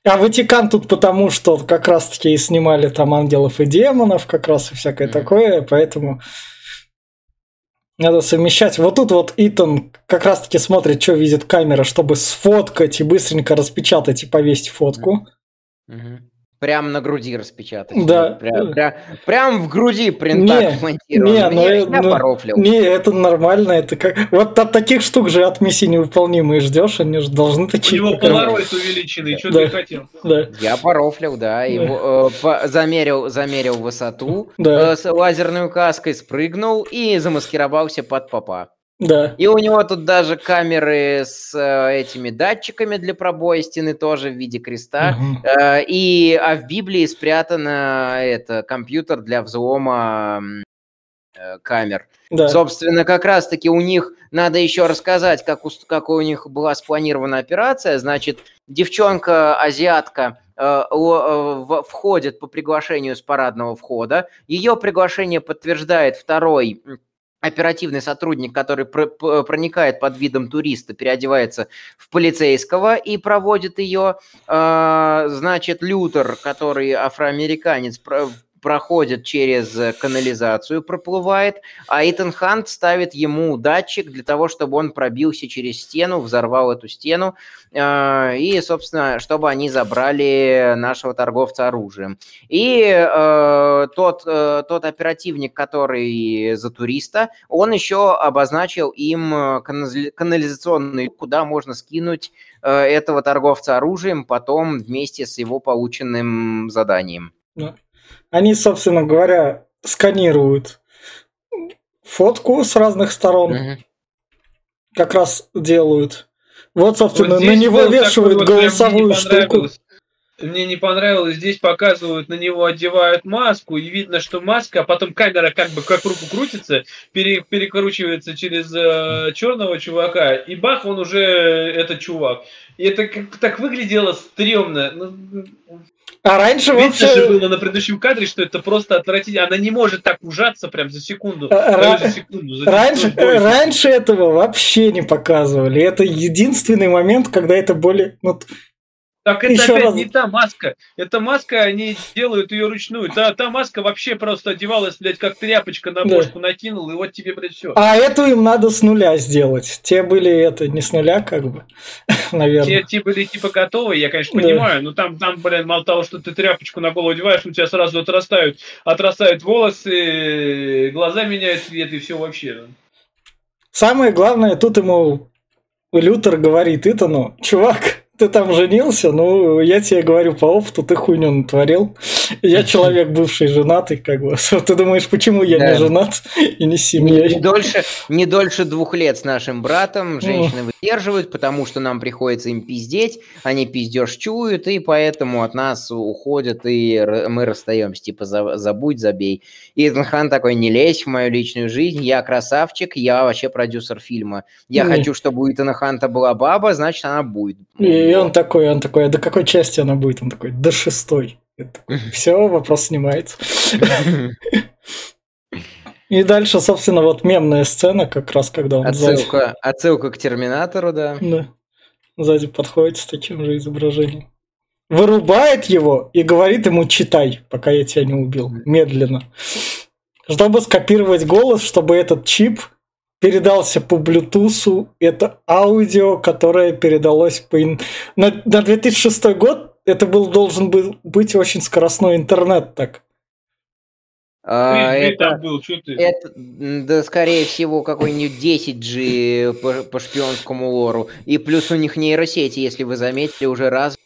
А Ватикан тут потому, что как раз-таки и снимали там ангелов и демонов, как раз и всякое Мгм. такое, поэтому надо совмещать. Вот тут вот Итан как раз-таки смотрит, что видит камера, чтобы сфоткать и быстренько распечатать и повесить фотку. Мгм. Прям на груди распечатать. Да. Прям, прям, прям в груди принтак Не, вмонтирован. не, ну, я, э, ну, порофлил. Не, это нормально, это как... Вот от таких штук же от миссии невыполнимые ждешь, они же должны У такие... него показать. полароид увеличенный, что Да. ты хотел? Да, Я порофлил, да. Его, э, по- замерил, замерил высоту Да. э, с лазерной указкой, спрыгнул и замаскировался под попа. Да. И у него тут даже камеры с э, этими датчиками для пробоя стены тоже в виде креста. Мгм. Э, и, а в Библии спрятано это компьютер для взлома э, камер. Да. Собственно, как раз-таки у них надо еще рассказать, как у, как у них была спланирована операция. Значит, девчонка-азиатка э, э, входит по приглашению с парадного входа. Ее приглашение подтверждает второй оперативный сотрудник, который пр проникает под видом туриста, переодевается в полицейского и проводит ее. Э, значит, Лютер, который афроамериканец, проходит через э, канализацию, проплывает, а Итан Хант ставит ему датчик для того, чтобы он пробился через стену, взорвал эту стену, э, и, собственно, чтобы они забрали нашего торговца оружием. И э, тот, э, тот оперативник, который за туриста, он еще обозначил им э, канализационный, куда можно скинуть э, этого торговца оружием потом вместе с его полученным заданием. Они, собственно говоря, сканируют фотку с разных сторон. Угу. Как раз делают. Вот, собственно, вот на него вешают вот голосовую штуку. Мне не понравилось, здесь показывают, на него одевают маску, и видно, что маска, а потом камера как бы как руку крутится, пере, перекручивается через э, черного чувака, и бах, он уже этот чувак. И это как так выглядело стрёмно. Ну, а раньше Видно вообще... же было на предыдущем кадре, что это просто отвратительно. Она не может так ужаться прям за секунду. Р... За секунду за раньше, раньше этого вообще не показывали. Это единственный момент, когда это более... Ну, так это Еще опять раз... не та маска. Эта маска, они делают ее ручную. Та, та маска вообще просто одевалась, блядь, как тряпочка на бошку да. накинул, и вот тебе, блядь, все. А эту им надо с нуля сделать. Те были это не с нуля, как бы, наверное. Те, те были типа готовы, я, конечно, понимаю, да. но там, там, блядь, мало того, что ты тряпочку на голову одеваешь, у тебя сразу отрастают, отрастают волосы, глаза меняют цвет и все вообще. Самое главное, тут ему Лютер говорит Итану, чувак, ты там женился, ну, я тебе говорю по опыту, ты хуйню натворил. Я человек бывший женатый, как бы. Ты думаешь, почему я да. не женат и не семьей? Не дольше, не дольше двух лет с нашим братом женщины выдерживают, потому что нам приходится им пиздеть, они пиздеж чуют, и поэтому от нас уходят, и мы расстаемся. Типа, забудь, забей. И Итан Хан такой, не лезь в мою личную жизнь, я красавчик, я вообще продюсер фильма. Я mm. хочу, чтобы у Итана Ханта была баба, значит, она будет. И он такой, он такой, а до какой части она будет? Он такой, до шестой. Все, вопрос снимается. И дальше, собственно, вот мемная сцена, как раз когда он отсылка, сзади... Отсылка к Терминатору, да. Да. Сзади подходит с таким же изображением. Вырубает его и говорит ему «читай, пока я тебя не убил». Медленно. Чтобы скопировать голос, чтобы этот чип передался по Bluetooth. Это аудио, которое передалось по... На, на 2006 год это был должен был быть очень скоростной интернет так. А, это, был, что ты? это, да, скорее всего, какой-нибудь 10G по, по шпионскому лору. И плюс у них нейросети, если вы заметили, уже раз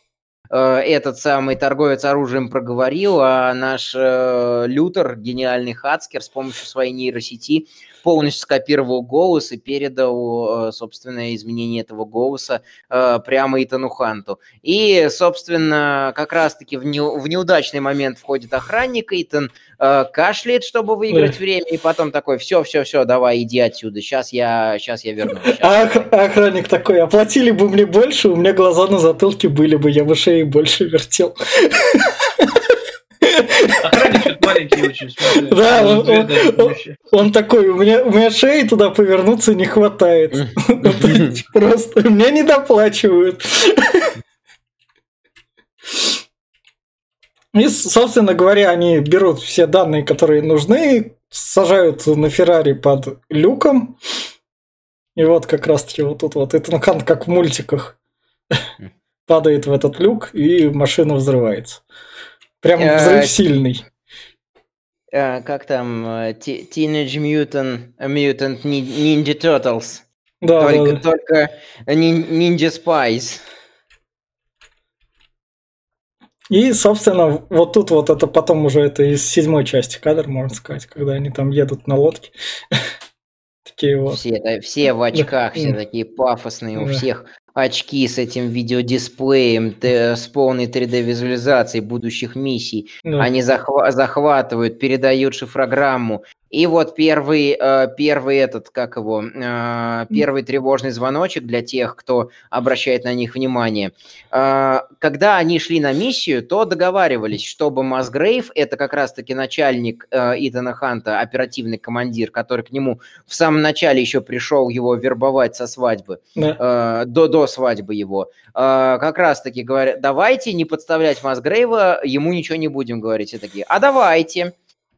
э, этот самый торговец оружием проговорил, а наш э, Лютер, гениальный хацкер, с помощью своей нейросети полностью скопировал голос и передал, э, собственно, изменение этого голоса э, прямо Итану Ханту. И, собственно, как раз-таки в, не, в неудачный момент входит охранник, Итан э, кашляет, чтобы выиграть время, и потом такой, все, все, все, давай, иди отсюда, сейчас я, сейчас я вернусь. Сейчас а я охранник такой, оплатили бы мне больше, у меня глаза на затылке были бы, я бы шеи больше вертел. Охранник маленький очень. Да, он, он, он такой, у меня, у меня шеи туда повернуться не хватает. Просто мне не доплачивают. И, собственно говоря, они берут все данные, которые нужны, сажают на Феррари под люком. И вот как раз-таки вот тут вот это как в мультиках. Падает в этот люк, и машина взрывается. Прям э, взрыв сильный. Э, как там? Э, Teenage Mutant, Mutant Ninja Turtles. Да, только, да, да. только Ninja Spice. И, собственно, вот тут вот это потом уже это из седьмой части кадр, можно сказать, когда они там едут на лодке. такие вот. Все, все в очках, все такие пафосные, у всех очки с этим видеодисплеем, с полной 3D-визуализацией будущих миссий. Да. Они захва- захватывают, передают шифрограмму, и вот первый, э, первый этот, как его, э, первый тревожный звоночек для тех, кто обращает на них внимание. Э, когда они шли на миссию, то договаривались, чтобы Масгрейв, это как раз-таки начальник Итана Ханта, оперативный командир, который к нему в самом начале еще пришел его вербовать со свадьбы, да. до, до свадьбы его, как раз-таки говорят, давайте не подставлять Масгрейва, ему ничего не будем говорить. Все такие, а давайте.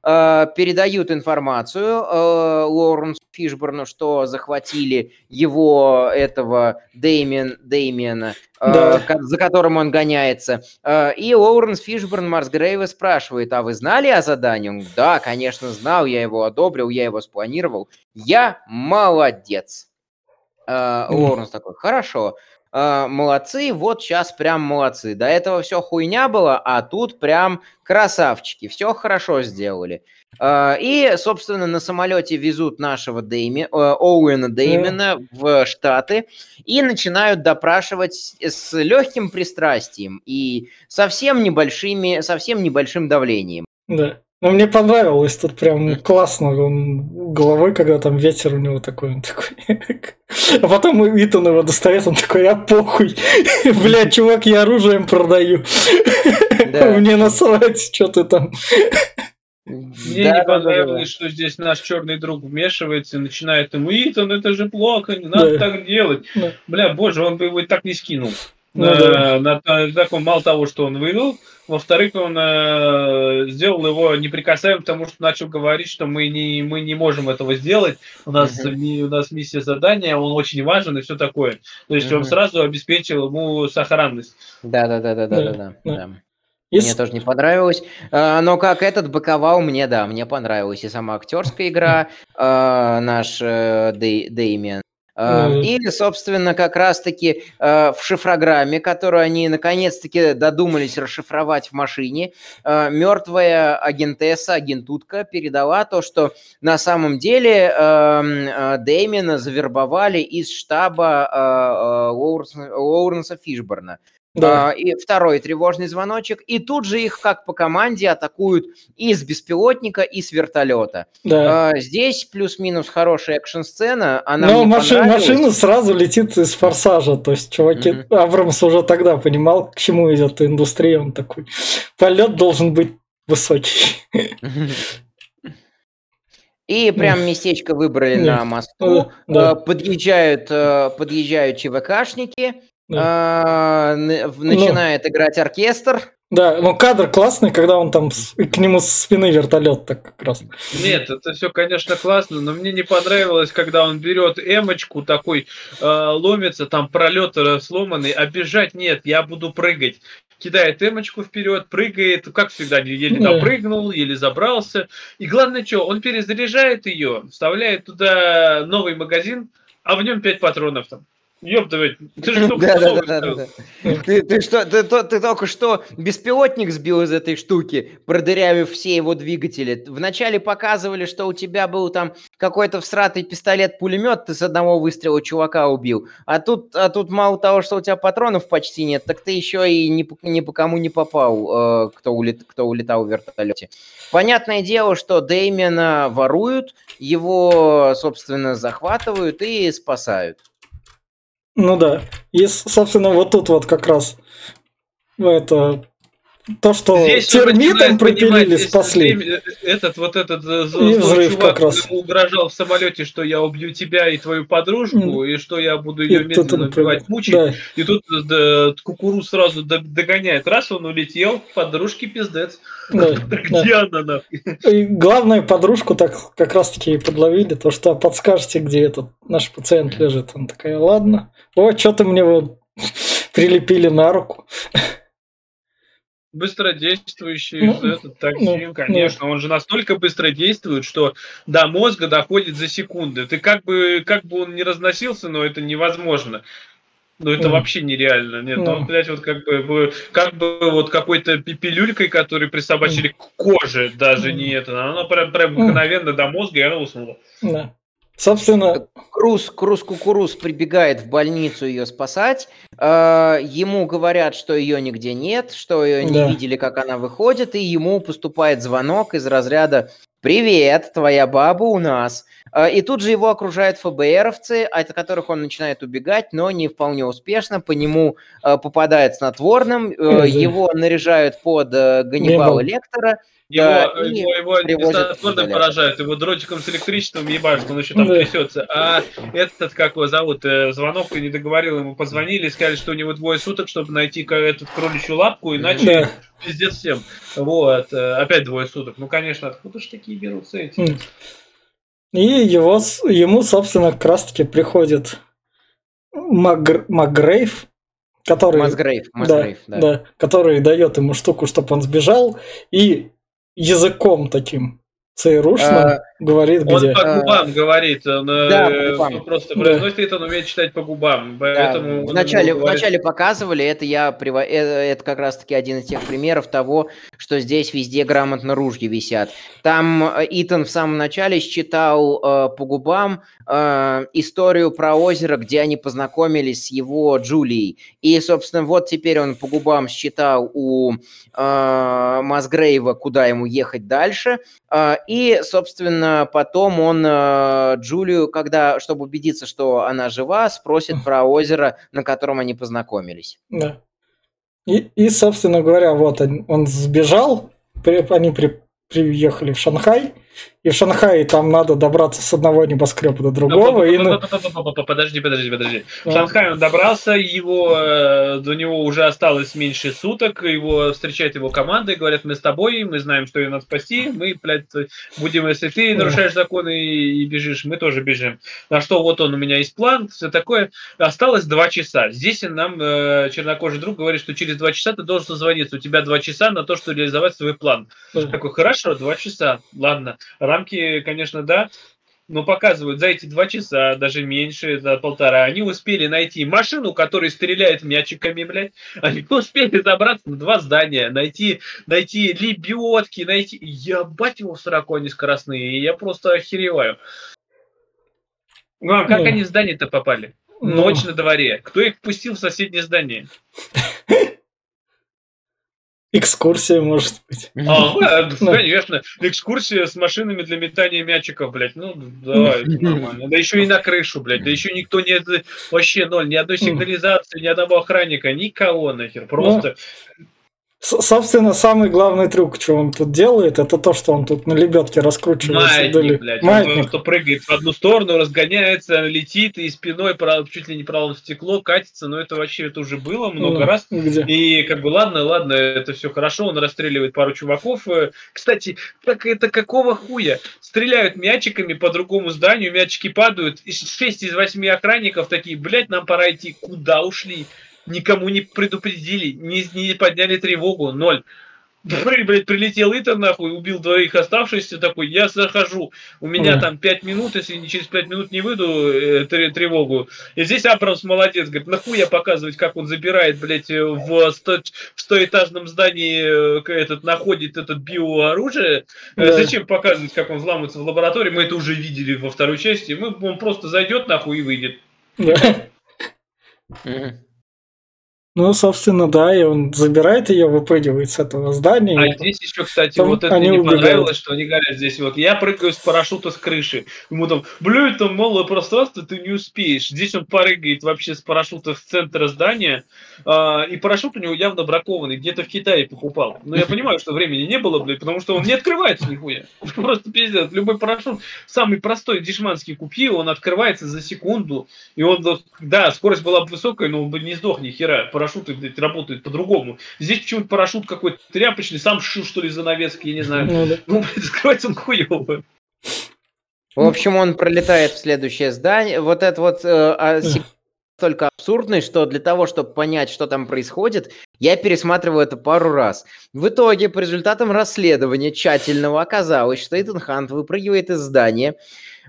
Э, передают информацию э, Лоуренсу Фишборну, что захватили его, этого Деймин, Деймиана, э, да. за которым он гоняется. И Лоуренс Фишборн Марс Грейва спрашивает, а вы знали о задании? Он, да, конечно, знал, я его одобрил, я его спланировал. Я молодец. Э, Лоуренс такой, хорошо. А, молодцы, вот сейчас прям молодцы. До этого все хуйня была, а тут прям красавчики, все хорошо сделали. А, и, собственно, на самолете везут нашего Дейми, Оуэна Деймина yeah. в Штаты и начинают допрашивать с легким пристрастием и совсем небольшими, совсем небольшим давлением. Да. Ну, мне понравилось, тут прям классно, он головой, когда там ветер у него такой, он такой. А потом Итан его достает, он такой, а похуй, блядь, чувак, я оружием продаю, мне насрать, что ты там. Мне да, не понравилось, да, да. что здесь наш черный друг вмешивается и начинает ему, Итан, это же плохо, не надо да. так делать. Да. Бля, боже, он бы его так не скинул. Ну, да. на, на, на, мало того, что он вывел, во-вторых, он э, сделал его неприкасаемым, потому что начал говорить, что мы не, мы не можем этого сделать, у нас, uh-huh. ми, у нас миссия задания, он очень важен и все такое. То есть uh-huh. он сразу обеспечил ему сохранность. Да-да-да-да-да-да. да. Yes. Мне тоже не понравилось. А, но как этот быковал, мне, да, мне понравилась и сама актерская игра, а, наш э, Деймиан. Mm. И, собственно, как раз-таки э, в шифрограмме, которую они наконец-таки додумались расшифровать в машине, э, мертвая агентесса, агентутка передала то, что на самом деле Дэймина завербовали из штаба Лоуренса Фишборна. Да. А, и второй тревожный звоночек. И тут же их, как по команде, атакуют и с беспилотника, и с вертолета. Да. А, здесь плюс-минус хорошая экшн-сцена. Она Но машина, машина сразу летит из форсажа. То есть, чуваки, mm-hmm. Абрамс уже тогда понимал, к чему идет индустрия. Он такой, полет должен быть высокий. И прям местечко выбрали на мосту. Да. Подъезжают, э, подъезжают ЧВКшники. А, начинает играть оркестр. Да, но кадр классный, когда он там к нему с спины вертолет так как раз. Нет, это все, конечно, классно, но мне не понравилось, когда он берет эмочку, такой э, ломится, там пролет сломанный, а бежать нет, я буду прыгать. Кидает эмочку вперед, прыгает, как всегда, еле допрыгнул, еле забрался. И главное, что, он перезаряжает ее, вставляет туда новый магазин, а в нем 5 патронов там. Ёпта, ты что, да, да, да, да, да. Ты, ты, что, ты, ты, ты только что беспилотник сбил из этой штуки, продырявив все его двигатели. Вначале показывали, что у тебя был там какой-то всратый пистолет-пулемет, ты с одного выстрела чувака убил. А тут, а тут мало того, что у тебя патронов почти нет, так ты еще и ни, ни по кому не попал, э, кто, улет, кто улетал в вертолете. Понятное дело, что Дэймена воруют, его, собственно, захватывают и спасают. Ну да. И, собственно, вот тут вот как раз это то, что здесь термитом пропилили, спасли. Этот вот этот э, и взрыв чувак как раз. угрожал в самолете, что я убью тебя и твою подружку, mm. и что я буду ее и медленно убивать, мучить. Да. И тут э, да, кукуру сразу догоняет. Раз он улетел, подружки пиздец. Да, Где да. она нахуй? И главное, подружку так как раз таки подловили, то что подскажете, где этот наш пациент лежит. Она такая, ладно. Вот что-то мне вот прилепили на руку. Быстродействующий ну, этот токсин, ну, ну. конечно, ну. он же настолько быстро действует, что до мозга доходит за секунды. Ты как бы, как бы он не разносился, но это невозможно. Ну, это mm. вообще нереально. Нет, mm. ну, блядь, вот как бы, как бы вот какой-то пилюлькой, который присобачили mm. к коже, даже mm. не это. Она прям, прям мгновенно до мозга, и она уснула. Да. Собственно, Круз, Круз Кукуруз прибегает в больницу ее спасать. Э, ему говорят, что ее нигде нет, что ее не Да. видели, как она выходит, и ему поступает звонок из разряда «Привет, твоя баба у нас». Э, И тут же его окружают ФБРовцы, от которых он начинает убегать, но не вполне успешно. По нему э, попадает снотворным, его наряжают под Ганнибала Ганнибал. Лектора. Его, Да, и его, его дистанционно изолятор. поражают, его дротиком с электричеством ебашит, он еще там Да. трясется. А этот, как его зовут, э, звонок не договорил, ему позвонили, сказали, что у него двое суток, чтобы найти эту кроличью лапку, иначе да. пиздец всем. Вот, э, опять двое суток. Ну, конечно, откуда ж такие берутся эти? М. И его, ему, собственно, как раз-таки приходит Мак- Макгрейв, который, Масгрейв, да, Масгрейв, да. да, который дает ему штуку, чтобы он сбежал, и языком таким ЦРУшным А, говорит, Он где. по А, губам говорит, он, э, да, по губам. он просто Да. произносит, он умеет читать по губам. Да, Поэтому он вначале, говорит- вначале показывали, это я приво- э, это как раз таки один из тех примеров того, что здесь везде грамотно ружья висят. Там э, Итан в самом начале считал э, по губам э, историю про озеро, где они познакомились с его Джулией. И, собственно, вот теперь он по губам считал у э, Масгрейва, куда ему ехать дальше. Э, и, собственно, потом он э, Джулию, когда, чтобы убедиться, что она жива, спросит про озеро, на котором они познакомились. Да. И, и, собственно говоря, вот он, он сбежал, при- они при- приехали в Шанхай, и в Шанхае там надо добраться с одного небоскреба до другого. и, ну, Подожди, подожди, подожди. В. Шанхай он добрался, его, э, до него уже осталось меньше суток, его встречает его команда и говорят, мы с тобой, мы знаем, что ее надо спасти, мы, блядь, будем, если ты нарушаешь законы и, и бежишь, мы тоже бежим. На что вот он, у меня есть план, все такое. Осталось два часа. Здесь нам э, чернокожий друг говорит, что через два часа ты должен созвониться, у тебя два часа на то, чтобы реализовать свой план. Такой, хорошо, два часа, ладно. Рамки, конечно, да, но показывают за эти два часа, даже меньше, за полтора, они успели найти машину, которая стреляет мячиками, блядь. Они успели забраться на два здания, найти, найти лебедки, найти... Ебать его в сороку они скоростные, я просто охереваю. Ну, а как Ну. они в здание-то попали? Ну. Ночь на дворе. Кто их пустил в соседнее здание? Экскурсия, может быть. А, конечно, экскурсия с машинами для метания мячиков, блядь, ну давай, нормально. Да еще и на крышу, блядь, да еще никто не, вообще ноль, ни одной сигнализации, ни одного охранника, никого нахер, просто. С- собственно, самый главный трюк, что он тут делает, это то, что он тут на лебедке раскручивается. Маятник, вдали. блядь, он Маятник. просто прыгает в одну сторону, разгоняется, летит и спиной чуть ли не правым в стекло катится, но это вообще это уже было много Ну, раз. Где? И как бы ладно, ладно, это все хорошо, он расстреливает пару чуваков. Э, Кстати, как это какого хуя? Стреляют мячиками по другому зданию, мячики падают, и 6 из 8 охранников такие, блядь, нам пора идти. Куда ушли? Никому не предупредили, не, не подняли тревогу, ноль. При- Блядь, прилетел Итан, нахуй, убил двоих оставшихся, такой, я захожу, у меня Да. там 5 минут, если не через 5 минут не выйду э, тре- тревогу. И здесь Абрамс молодец, говорит, нахуя показывать, как он забирает, блядь, э, в, сто, в стоэтажном здании э, этот, находит этот биооружие. Э, Да. Зачем показывать, как он взламывается в лаборатории, мы это уже видели во второй части, мы, он просто зайдет нахуй и выйдет. Да. Ну, собственно, да, и он забирает ее, выпрыгивает с этого здания. А и- здесь еще, кстати, Там вот это мне не убегают. понравилось, что они говорят здесь вот, я прыгаю с парашюта с крыши. Ему там, блядь, там малое пространство, ты не успеешь. Здесь он прыгает вообще с парашюта в центр здания, и парашют у него явно бракованный, где-то в Китае покупал. Но я понимаю, что времени не было, блядь, потому что он не открывается нихуя. Просто пиздец. Любой парашют, самый простой дешманский купи, он открывается за секунду, и он, да, скорость была бы высокая, но он бы не сдох ни хера. Парашюты, блядь, работают по-другому. Здесь почему-то парашют какой-то тряпочный, сам шил, что ли, занавески, я не знаю. Ну, да. Ну, блядь, скрывается он хуёво. В общем, он пролетает в следующее здание. Вот это вот э, а, сек- только абсурдный, что для того, чтобы понять, что там происходит, я пересматривал это пару раз. В итоге, по результатам расследования тщательного, оказалось, что Итан Хант выпрыгивает из здания,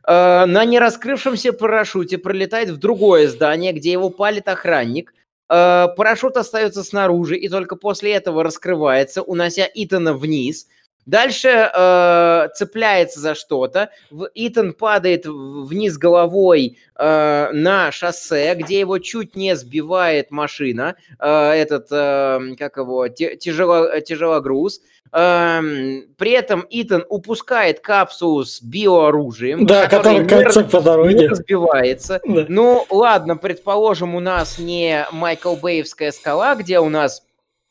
э, на нераскрывшемся парашюте пролетает в другое здание, где его палит охранник, э, парашют остается снаружи, и только после этого раскрывается, унося Итана вниз. Дальше э, цепляется за что-то. Итан падает вниз головой э, на шоссе, где его чуть не сбивает машина. Э, этот, э, как его, тяжело, тяжелогруз. Э, при этом Итан упускает капсулу с биооружием. Да, который катится по дороге. Не сбивается. Да. Ну, ладно, предположим, у нас не Майкл Бейвская скала, где у нас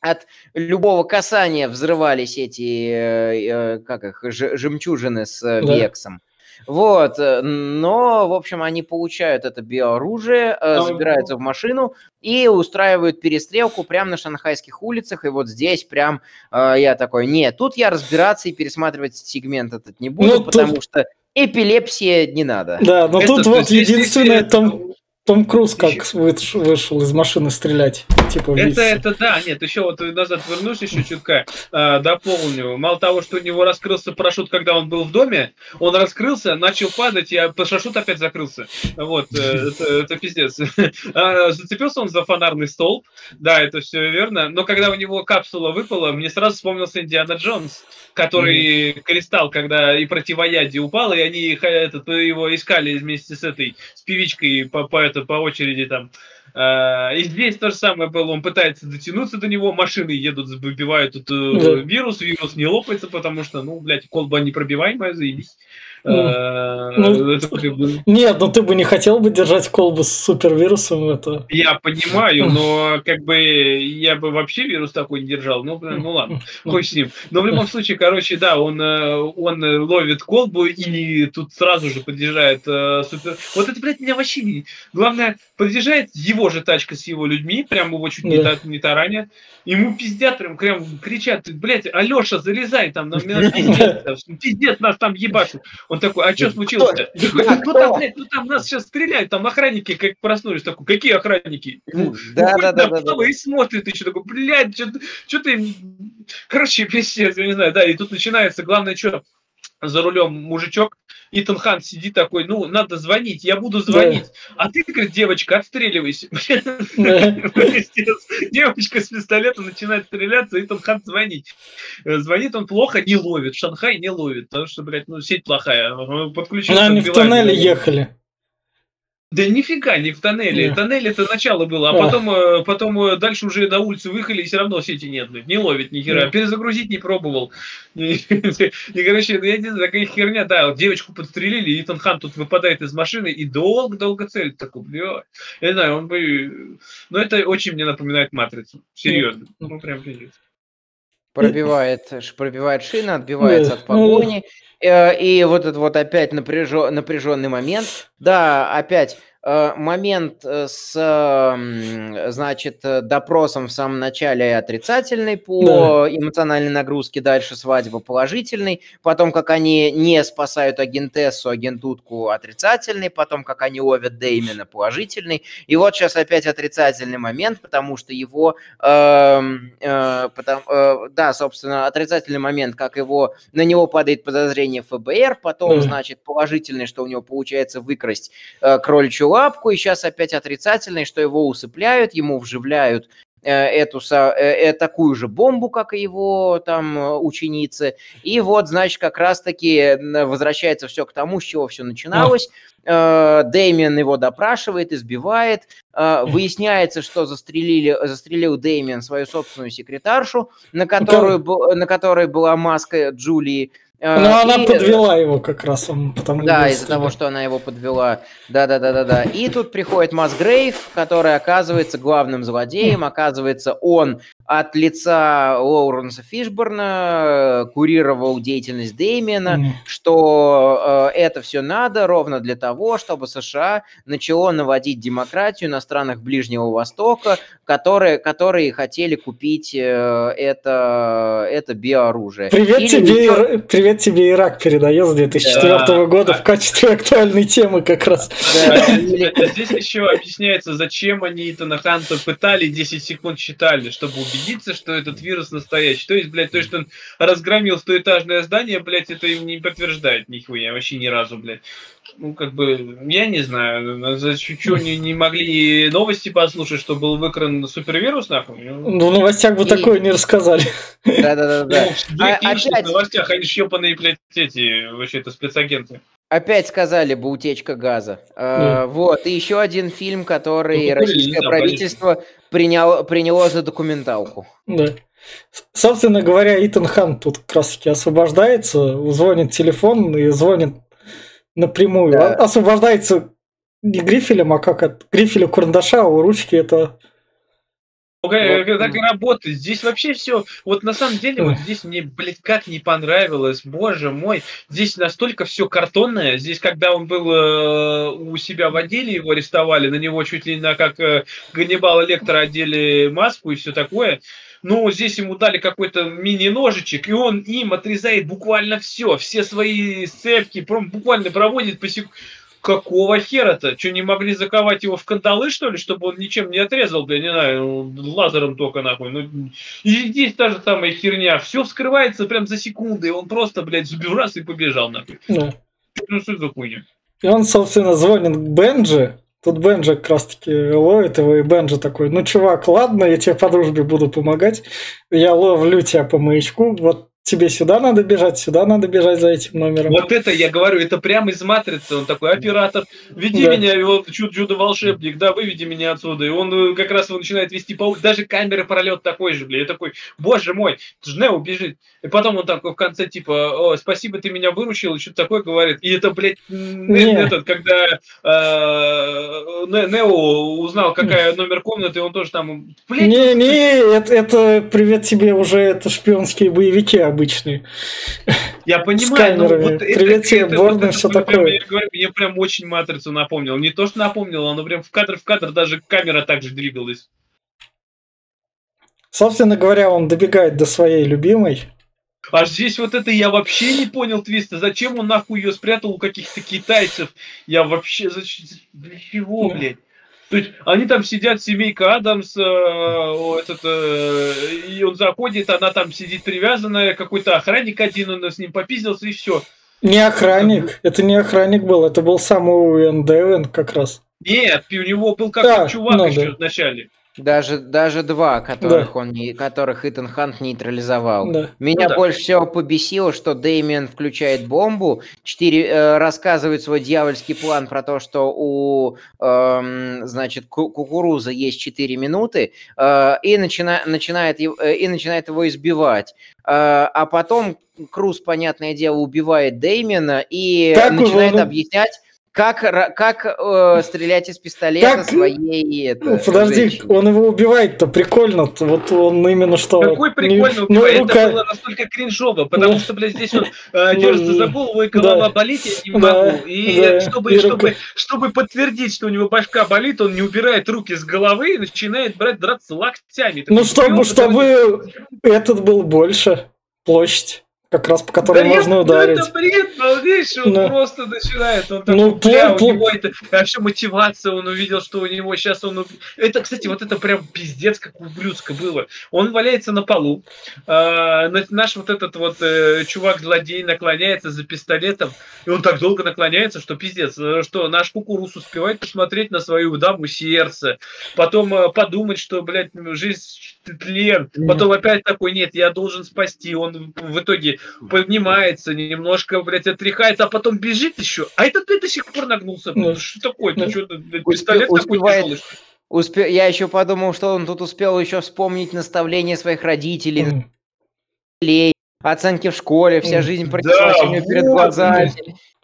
от любого касания взрывались эти, э, э, как их, жемчужины с э, да. вексом. Вот, но, в общем, они получают это биооружие, забираются в машину и устраивают перестрелку прямо на шанхайских улицах. И вот здесь прям я такой, нет, тут я разбираться и пересматривать сегмент этот не буду, ну, потому тут... что эпилепсия не надо. Да, но это, тут вот единственное, там том Круз как вышел из машины стрелять. Типа, это, это да, нет, еще вот назад вернусь еще чутка, э, дополню. Мало того, что у него раскрылся парашют, когда он был в доме, он раскрылся, начал падать, и парашют опять закрылся. Вот, э, это, это пиздец. А, зацепился он за фонарный столб, да, это все верно, но когда у него капсула выпала, мне сразу вспомнился Индиана Джонс, который mm-hmm. кристалл, когда и противоядие упало, и они этот, его искали вместе с этой, с певичкой по, по это по очереди там. А, и здесь то же самое было, он пытается дотянуться до него, машины едут, выбивают тут да. вирус, вирус не лопается, потому что, ну, блядь, колба непробиваемая, заебись. Ну, э, ну, нет, ну ты бы не хотел бы держать колбу с супервирусом. Это... Я понимаю, но как бы я бы вообще вирус такой не держал. Ну, ну ладно, хоть с ним. Но в любом случае, короче, да, он, э, он ловит колбу и тут сразу же подъезжает э, супер... Вот это, блядь, меня вообще не... Главное, подъезжает его же тачка с его людьми, прям его чуть не, та, не таранят. Ему пиздят, прям, прям кричат, блядь, Алеша, залезай, там, нам пиздец, пиздец нас там ебашит. Он такой, а что случилось-то? Ну там, блядь, ну там нас сейчас стреляют, там охранники как проснулись, такой, какие охранники? Да, да, да, да. И смотрит, что такой, блядь, что ты... Короче, пиздец, я не знаю, да, и тут начинается, главное, что за рулем мужичок, Итан Хан сидит такой, ну, надо звонить, я буду звонить. Да. А ты, говорит, девочка, отстреливайся. Девочка с пистолета начинает стреляться, Итан Хан звонить. Э, звонит он плохо, не ловит. Шанхай не ловит, потому что, блядь, ну, сеть плохая. Подключился. Они в тоннеле ехали. Да нифига, не в тоннеле. Yeah. Тоннель это начало было, а потом, э, потом э, дальше уже на улице выехали, и все равно сети нет, не ловит ни хера. Перезагрузить не пробовал. И, короче, ну, я не знаю, такая херня, да, девочку подстрелили, и Итан Хан тут выпадает из машины и долго-долго целит. Такой, бля, я не знаю, он бы... Ну, это очень мне напоминает Матрицу. Серьезно. Ну, прям пиздец пробивает, пробивает шины, отбивается от погони. Э, и вот этот вот опять напряжен, напряженный момент. Да, опять момент э, с, значит, э, допросом в самом начале отрицательный по да. эмоциональной нагрузке, дальше свадьба положительный, потом как они не спасают агентессу, агентутку отрицательный, потом как они ловят Деймена положительный, и вот сейчас опять отрицательный момент, потому что его, э, э, потом, э, да, собственно, отрицательный момент, как его, на него падает подозрение ФБР, потом, да. значит, положительный, что у него получается выкрасть э, кроличью лапку, и сейчас опять отрицательный, что его усыпляют, ему вживляют э, эту э, э, такую же бомбу, как и его там ученицы. И вот, значит, как раз-таки возвращается все к тому, с чего все начиналось. Э, Дэмиан его допрашивает, избивает. Э, выясняется, что застрелили, застрелил Дэмиан свою собственную секретаршу, на, которую, на которой была маска Джулии. А, Но и... она подвела его как раз, он потому Да, из-за того, что она его подвела. Да-да-да-да-да. И тут приходит Масгрейв, который оказывается главным злодеем, оказывается он от лица Лоуренса Фишборна курировал деятельность mm. что э, это все надо ровно для того, чтобы США начало наводить демократию на странах Ближнего Востока, которые, которые хотели купить э, это, это биооружие. Привет, Или тебе, привет тебе Ирак передает с 2004 да. года в качестве актуальной темы как раз. Да. Здесь еще объясняется, зачем они Итана Ханта пытали, 10 секунд считали, чтобы убедиться, что этот вирус настоящий. То есть, блядь, то, что он разгромил стоэтажное здание, блядь, это им не подтверждает нихуя, вообще ни разу, блядь. Ну, как бы, я не знаю, за что не, не могли новости послушать, что был выкран супервирус, нахуй? Ну, в новостях бы И- такое не рассказали. Да-да-да. Ну, А- опять- в новостях, они шлепанные, блядь, эти, вообще, это спецагенты. Опять сказали бы утечка газа. Э, Вот, и еще один фильм, который Ну, российское знаю, правительство приняло, приняло за документалку. Да. Собственно говоря, Итан Хан тут как раз таки освобождается, звонит телефон и звонит напрямую. Да. А- Освобождается не грифелем, а как от грифеля карандаша, а у ручки это... Вот. Так и работает. Здесь вообще все. Вот на самом деле, вот здесь мне, блядь, как не понравилось. Боже мой. Здесь настолько все картонное. Здесь, когда он был э, у себя в отделе, его арестовали, на него чуть ли не как э, Ганнибала Лектора одели маску и все такое. Ну, здесь ему дали какой-то мини-ножичек, и он им отрезает буквально все, все свои сцепки, прям буквально проводит по сек- Какого хера-то? Что, не могли заковать его в кандалы, что ли, чтобы он ничем не отрезал, бля, не знаю, ну, лазером только, нахуй. Ну, и здесь та же самая херня. Все вскрывается прям за секунды, и он просто, блядь, зубил раз и побежал, нахуй. да. Ну, что за хуйня? И он, собственно, звонит Бенджи. Тут Бенджи как раз таки ловит его, и Бенджи такой, ну, чувак, ладно, я тебе по дружбе буду помогать. Я ловлю тебя по маячку, вот тебе сюда надо бежать, сюда надо бежать за этим номером. Вот это я говорю, это прямо из матрицы. Он такой оператор, веди Да. меня, и он чудо, чудо волшебник, да, выведи меня отсюда. И он э, как раз его начинает вести по. Даже камеры пролет такой же, бля. Я такой, боже мой, это же Нео бежит. И потом он такой в конце типа, о, спасибо, ты меня выручил, и что-то такое говорит. И это, блядь, этот, когда э, Не- Нео узнал, какая номер комнаты, он тоже там, блядь, Не-не, это, это, привет тебе, уже это шпионские боевики обычные. Я понимаю, но вот это- Привет тебе, это- Борн, вот и это всё прям, такое. Я говорю, мне прям очень матрицу напомнил. Не то, что напомнил, оно прям в кадр в кадр даже камера так же двигалась. Собственно говоря, он добегает до своей любимой. А здесь вот это я вообще не понял твиста. Зачем он нахуй ее спрятал у каких-то китайцев? Я вообще зачем? Для чего, блядь? То есть они там сидят, семейка Адамс, э, этот, э, и он заходит, она там сидит привязанная, какой-то охранник один, он с ним попиздился, и все. Не охранник, это не охранник был, это был сам Уэн Девен как раз. Нет, у него был какой-то Да, чувак ну еще да. вначале. Даже, даже два, которых он не, которых Итан Хант нейтрализовал. Да. Меня Ну да. больше всего побесило, что Дэмиан включает бомбу, четыре, э, рассказывает свой дьявольский план про то, что у эм, значит, ку- кукуруза есть 4 минуты, э, и, начина- начинает, э, и начинает его избивать. Э, а потом Круз, понятное дело, убивает Дэмиана и Так начинает объяснять, как, как э, стрелять из пистолета Так, своей это, Ну, Подожди, женщине. он его убивает-то прикольно. Вот он именно что... Какой не- прикольно ну, убивает. рука- Это было настолько кринжово, потому Ну, что, блядь, здесь он э, ну, держится за голову, и голова да. болит, я не Да, могу. И да, чтобы, и чтобы, рука. чтобы подтвердить, что у него башка болит, он не убирает руки с головы и начинает брать драться локтями. Ну, чтобы, «Ёбаный чтобы этот был больше, площадь, как раз по которой Да можно нет, ну ударить. Это бред, полнейший, он Да. просто начинает. Он такой, Ну, бля, пло- у него это, все мотивация, он увидел, что у него сейчас он... Это, кстати, вот это прям пиздец, как ублюдско было. Он валяется на полу, а, на- наш вот этот вот э, чувак-злодей наклоняется за пистолетом, и он так долго наклоняется, что пиздец, э, что наш кукуруз успевает посмотреть на свою даму сердце, потом э, подумать, что, блядь, жизнь тлен, потом опять такой, нет, я должен спасти, он в итоге поднимается, немножко, блядь, отряхается, а потом бежит еще. А это ты до сих пор нагнулся. Ну, что такое? ну, Ты что, блядь, успе- пистолет такой успевает- тяжелый? Успе- Я еще подумал, что он тут успел еще вспомнить наставления своих родителей, оценки в школе, вся жизнь пронеслась да, у него перед вот, глазами.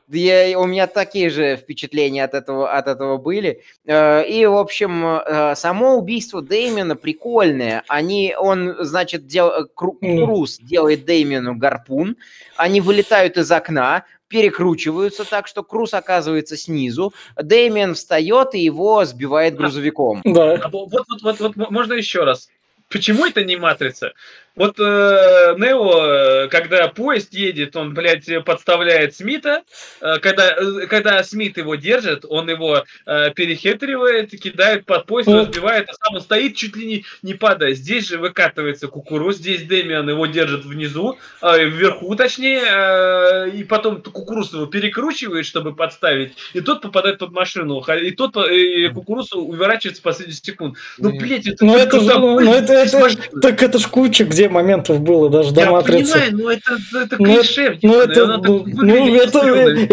Да я- у меня такие же впечатления от этого, от этого были. Э, И, в общем, э, само убийство Дэймена прикольное. Они, он, значит, дел, э. Круз делает Дэймену гарпун, они вылетают из окна, перекручиваются так, что Круз оказывается снизу, Дэймен встает и его сбивает грузовиком. Да. А вот, вот, вот, вот можно еще раз. Почему это не матрица? Вот э, Нео, когда поезд едет, он, блядь, подставляет Смита. Э, когда, э, когда Смит его держит, он его э, перехитривает, кидает под поезд, разбивает, а сам он стоит чуть ли не, не падая. Здесь же выкатывается кукуруз, здесь Дэмиан его держит внизу, э, вверху точнее, э, и потом кукуруз его перекручивает, чтобы подставить, и тот попадает под машину, и тот э, и кукуруз уворачивается в последний секунд. Ну, блядь, это... Ну это же, ну поезд это, это, так это ж куча где моментов было даже до Я матрицы. понимаю, но это, это Ну, клише. Ну ебаное, это, ну, ну, это,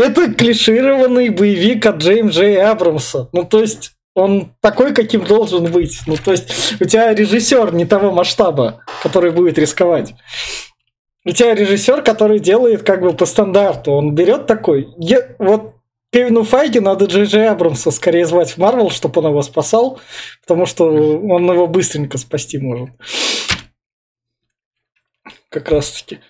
это клишированный боевик от Джейм Джей Абрамса. Ну то есть он такой, каким должен быть. Ну то есть у тебя режиссер не того масштаба, который будет рисковать. У тебя режиссер, который делает как бы по стандарту. Он берет такой. Я- вот Кевину Файге надо Джей Джей Абрамса скорее звать в Марвел, чтобы он его спасал, потому что он его быстренько спасти может. Как раз таки.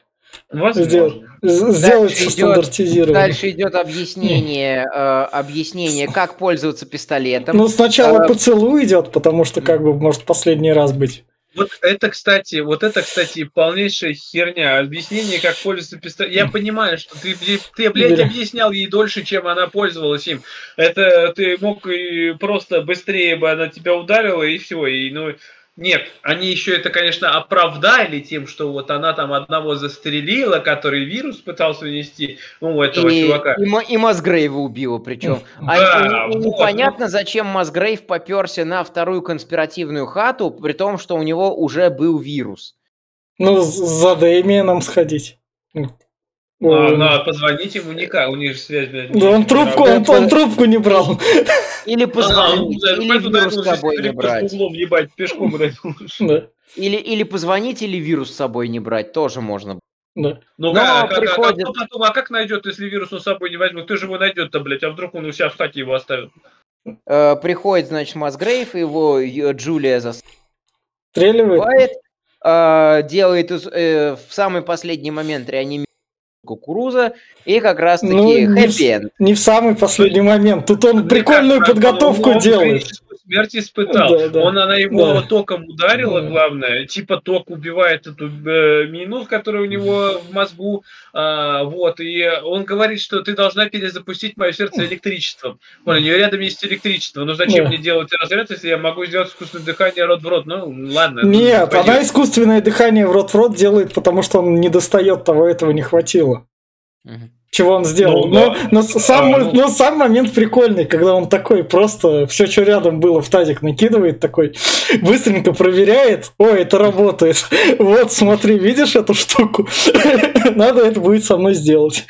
Сделать, сделать Дальше идет- стандартизированно. Дальше идет объяснение, э, объяснение, как пользоваться пистолетом. Ну, сначала А- поцелуй идет, потому что, как бы, может последний раз быть. Вот это, кстати, вот это, кстати, полнейшая херня. Объяснение, как пользоваться пистолетом. Я понимаю, что ты, ты, блядь, Бля. объяснял ей дольше, чем она пользовалась им. Это ты мог и просто быстрее бы она тебя ударила, и все. И, ну, нет, они еще это, конечно, оправдали тем, что вот она там одного застрелила, который вирус пытался унести, ну, у этого и, чувака. и, и Мазгрейва убила причем. А Да, и вот, непонятно, зачем Мазгрейв поперся на вторую конспиративную хату, при том, что у него уже был вирус. Ну, за Дэмиеном сходить. Ну, А, надо позвонить ему никак, у них же связь, блядь. Да он трубку, он, он трубку не брал. Или А, позвонить, или вирус с собой не брать. с углом ебать, пешком брать лучше. Да, Или, или позвонить, или вирус с собой не брать, тоже можно. да. Ну, Но как, как- приходит- а кто потом, а как найдет, если вирус он с собой не возьмет? Кто же его найдет-то, блядь? А вдруг он у себя в хате его оставит? Э, приходит, значит, Мазгрейв, его Джулия Стреливает. засыпает, э, делает э, в самый последний момент реанимирует кукуруза, и как раз-таки Ну, не в- хэппи Не в самый последний момент. Тут он Ну, прикольную подготовку он делает. Смерть испытал. Да, да. Он, она его Да. током ударила, Да. главное. Типа ток убивает эту э, мину, которая у него в мозгу. А, вот. И он говорит, что ты должна перезапустить мое сердце электричеством. Вон, у нее рядом есть электричество. Ну зачем Да. мне делать разряд, если я могу сделать искусственное дыхание рот в рот? Ну, ладно. ну, Нет, она искусственное дыхание в рот в рот делает, потому что он не достает того, этого не хватило. Мгм. Чего он сделал. Ну, но, да. но сам, А, ну. но сам момент прикольный, когда он такой просто все, что рядом было, в тазик накидывает, такой быстренько проверяет. Ой, это работает. Вот, смотри, видишь эту штуку? Надо это будет со мной сделать.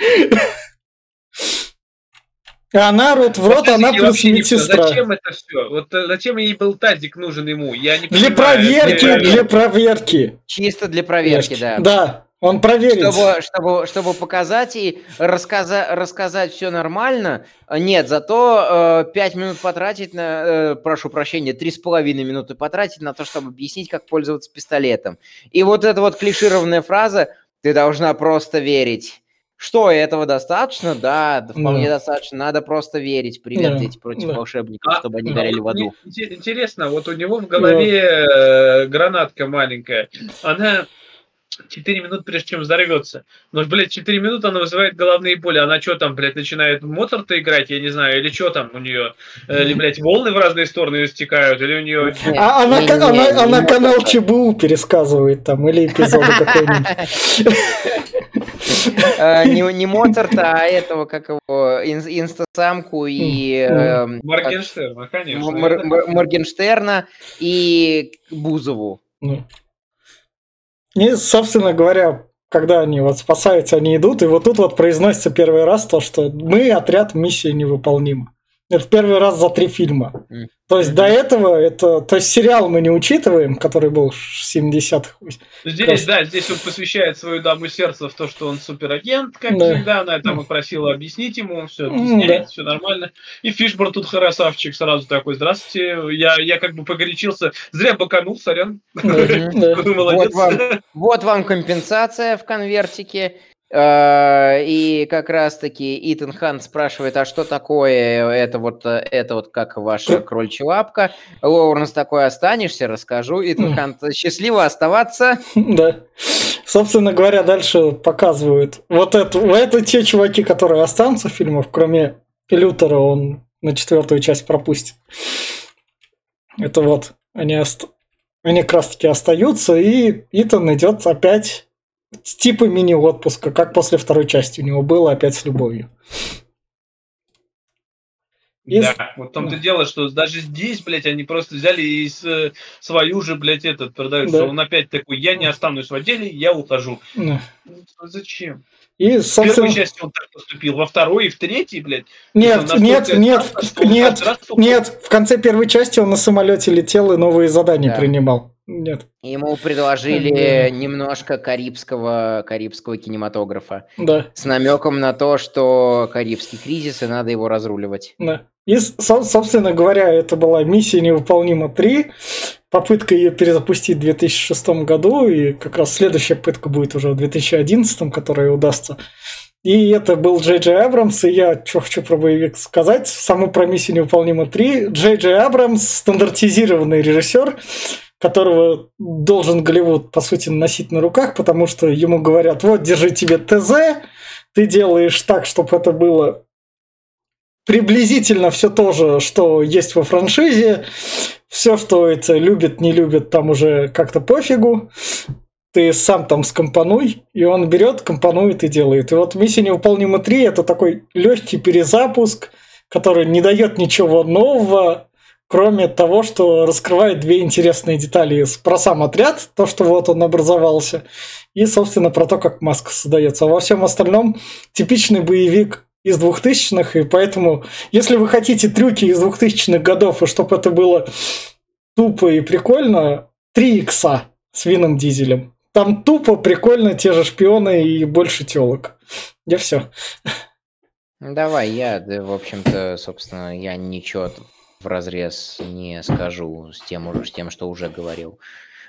А она рот в Вот рот, она плюс медсестра. Зачем это все? Вот э, зачем ей был тазик нужен ему? Я не Для проверки, Это- для проверки. Чисто для проверки, да. Да, он проверит. Чтобы, чтобы, чтобы показать и рассказа- рассказать все нормально. Нет, зато 5 минут потратить на, э, прошу прощения, 3,5 минуты потратить на то, чтобы объяснить, как пользоваться пистолетом. И вот эта вот клишированная фраза «ты должна просто верить». Что, этого достаточно? Да, да, вполне Да. достаточно. Надо просто верить. Привет, Да, дети против да. волшебников, А, чтобы они а горели в аду. мне Интересно, вот у него в голове э, гранатка маленькая. Она 4 минуты прежде чем взорвется. Но, блядь, 4 минуты она вызывает головные боли. Она что там, блядь, начинает Моцарта играть, я не знаю, или что там у нее? Или, блядь, волны в разные стороны стекают, или у нее... А она, Не, не, она, не, она не канал может. ЧБУ пересказывает там, или эпизоды какой-нибудь. Э, Не не Моцарта, а этого, как его, ин- инстасамку и... как- Моргенштерна, конечно. Моргенштерна и Бузову. И, собственно говоря, когда они вот спасаются, они идут, и вот тут вот произносится первый раз то, что мы отряд миссия невыполнима. Это первый раз за три фильма. Мгм. То есть до этого это, то есть сериал мы не учитываем, который был в 70-х. Здесь, Просто- да, здесь он посвящает свою даму сердца в то, что он суперагент, как Да. всегда. Она там и просила объяснить ему, все М, объясняет, да. все нормально. И Фишбор тут красавчик сразу такой, здравствуйте, я, я как бы погорячился, зря баканул, сорян. Молодец. Вот вам. Вот вам компенсация в конвертике. А, и как раз-таки Итан Хан спрашивает, а что такое это вот, это вот как ваша крольчья лапка? Лоуренс такой, останешься, расскажу. Итан Хан, счастливо оставаться. Да. Собственно говоря, дальше показывают. Вот это, это те чуваки, которые останутся в фильмах, кроме Лютера, он на четвертую часть пропустит. Это вот, они, ост... они как раз таки остаются, и Итан идет опять типа мини-отпуска, как после второй части у него было, опять с любовью. И... Да, вот в том-то дело, что даже здесь, блядь, они просто взяли и с, свою же, блядь, этот продают, да. что он опять такой, я не останусь в отделе, я ухожу. Да. Ну, зачем? И, собственно... В первой части он так поступил, во второй и в третьей, блядь. Нет, нет, нет, нет, нет, в конце первой части он на самолете летел и новые задания да. принимал. Нет. Ему предложили немножко карибского, карибского кинематографа. Да. С намеком на то, что карибский кризис, и надо его разруливать. Да. И, собственно говоря, это была миссия невыполнима 3. Попытка ее перезапустить в 2006 году, и как раз следующая попытка будет уже в 2011, которая удастся. И это был Джей Джей Абрамс, и я что хочу про боевик сказать, саму про миссию невыполнима 3. Джей Джей Абрамс, стандартизированный режиссер, которого должен Голливуд, по сути, носить на руках, потому что ему говорят, вот, держи тебе ТЗ, ты делаешь так, чтобы это было приблизительно все то же, что есть во франшизе. Все, что это любит, не любит, там уже как-то пофигу. Ты сам там скомпонуй, и он берет, компонует и делает. И вот «Миссия невыполнима 3» — это такой легкий перезапуск, который не дает ничего нового, кроме того, что раскрывает две интересные детали про сам отряд, то, что вот он образовался, и, собственно, про то, как маска создается. А во всем остальном типичный боевик из двухтысячных, и поэтому, если вы хотите трюки из двухтысячных годов, и чтобы это было тупо и прикольно, 3 икса с Вином Дизелем. Там тупо, прикольно, те же шпионы и больше телок. Я все. Давай, я, в общем-то, собственно, я ничего в разрез не скажу с тем, с тем что уже говорил.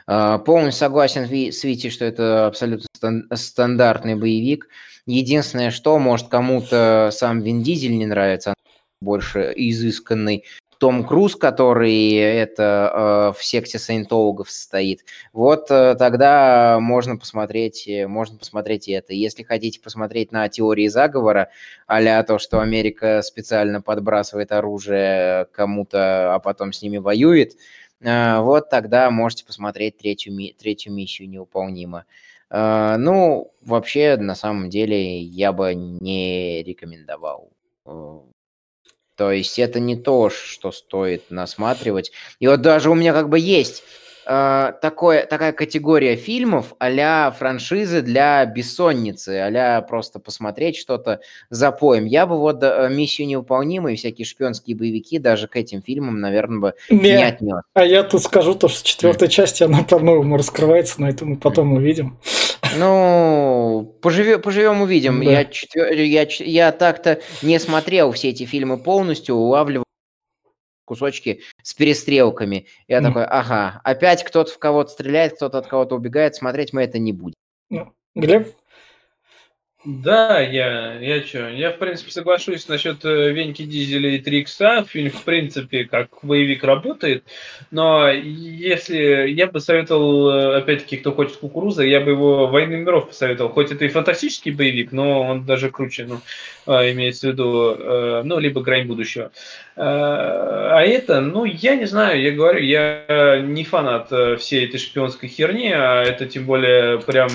А, полностью согласен с Вити, что это абсолютно стандартный боевик. Единственное, что может кому-то сам Вин Дизель не нравится, больше изысканный, том Круз, который это э, в секте саентологов состоит, вот э, тогда можно посмотреть, э, можно посмотреть это. Если хотите посмотреть на теории заговора, а то, что Америка специально подбрасывает оружие кому-то, а потом с ними воюет, э, вот тогда можете посмотреть третью, ми- третью миссию неуполнимо. Э, ну, вообще, на самом деле, я бы не рекомендовал э, то есть это не то, что стоит насматривать. И вот даже у меня как бы есть э, такое, такая категория фильмов а франшизы для бессонницы, а просто посмотреть что-то за поем. Я бы вот э, «Миссию невыполнимую» и всякие шпионские боевики даже к этим фильмам, наверное, бы не, не отнес. А я тут скажу то, что четвертая часть, она по-новому раскрывается, но это мы потом увидим. Ну, поживем, поживем увидим. Да. Я, четвер... я, я так-то не смотрел все эти фильмы полностью, улавливал кусочки с перестрелками. Я mm. такой, ага, опять кто-то в кого-то стреляет, кто-то от кого-то убегает, смотреть мы это не будем. Ну, Глеб? Да, я, я что, я в принципе соглашусь насчет э, Веньки Дизеля и Трикса. Фильм в принципе как боевик работает, но если я бы советовал, э, опять-таки, кто хочет кукуруза, я бы его Войны миров посоветовал. Хоть это и фантастический боевик, но он даже круче, ну, а, имеется в виду, э, ну, либо грань будущего. А это, ну, я не знаю, я говорю, я не фанат всей этой шпионской херни, а это тем более прям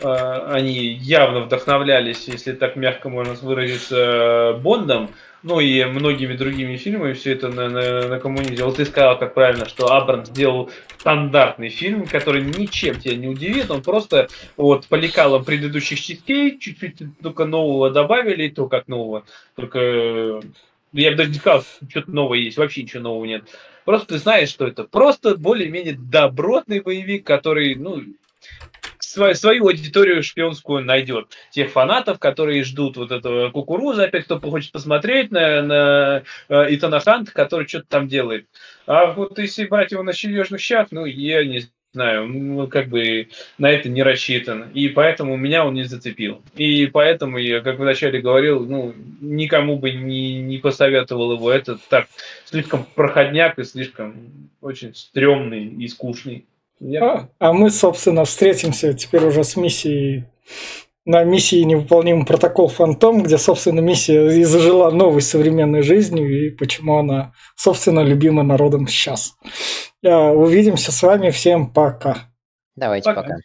они явно вдохновляют вдохновлялись, если так мягко можно выразиться, Бондом, ну и многими другими фильмами все это на, на, на коммунизе. Вот ты сказал, как правильно, что Абрам сделал стандартный фильм, который ничем тебя не удивит, он просто вот по лекалам предыдущих частей чуть-чуть только нового добавили, и то как нового, только я бы даже не сказал, что-то новое есть, вообще ничего нового нет. Просто ты знаешь, что это просто более-менее добротный боевик, который, ну, свою, свою аудиторию шпионскую найдет. Тех фанатов, которые ждут вот этого кукуруза, опять кто хочет посмотреть на, на э, Итана Ханта, который что-то там делает. А вот если брать его на серьезных щах, ну, я не знаю, ну, как бы на это не рассчитан. И поэтому меня он не зацепил. И поэтому я, как вначале говорил, ну, никому бы не, не посоветовал его. Это так, слишком проходняк и слишком очень стрёмный и скучный. Я... А, а мы, собственно, встретимся теперь уже с миссией на миссии «Невыполнимый протокол Фантом», где, собственно, миссия и зажила новой современной жизнью, и почему она, собственно, любима народом сейчас. Увидимся с вами. Всем пока. Давайте пока. пока.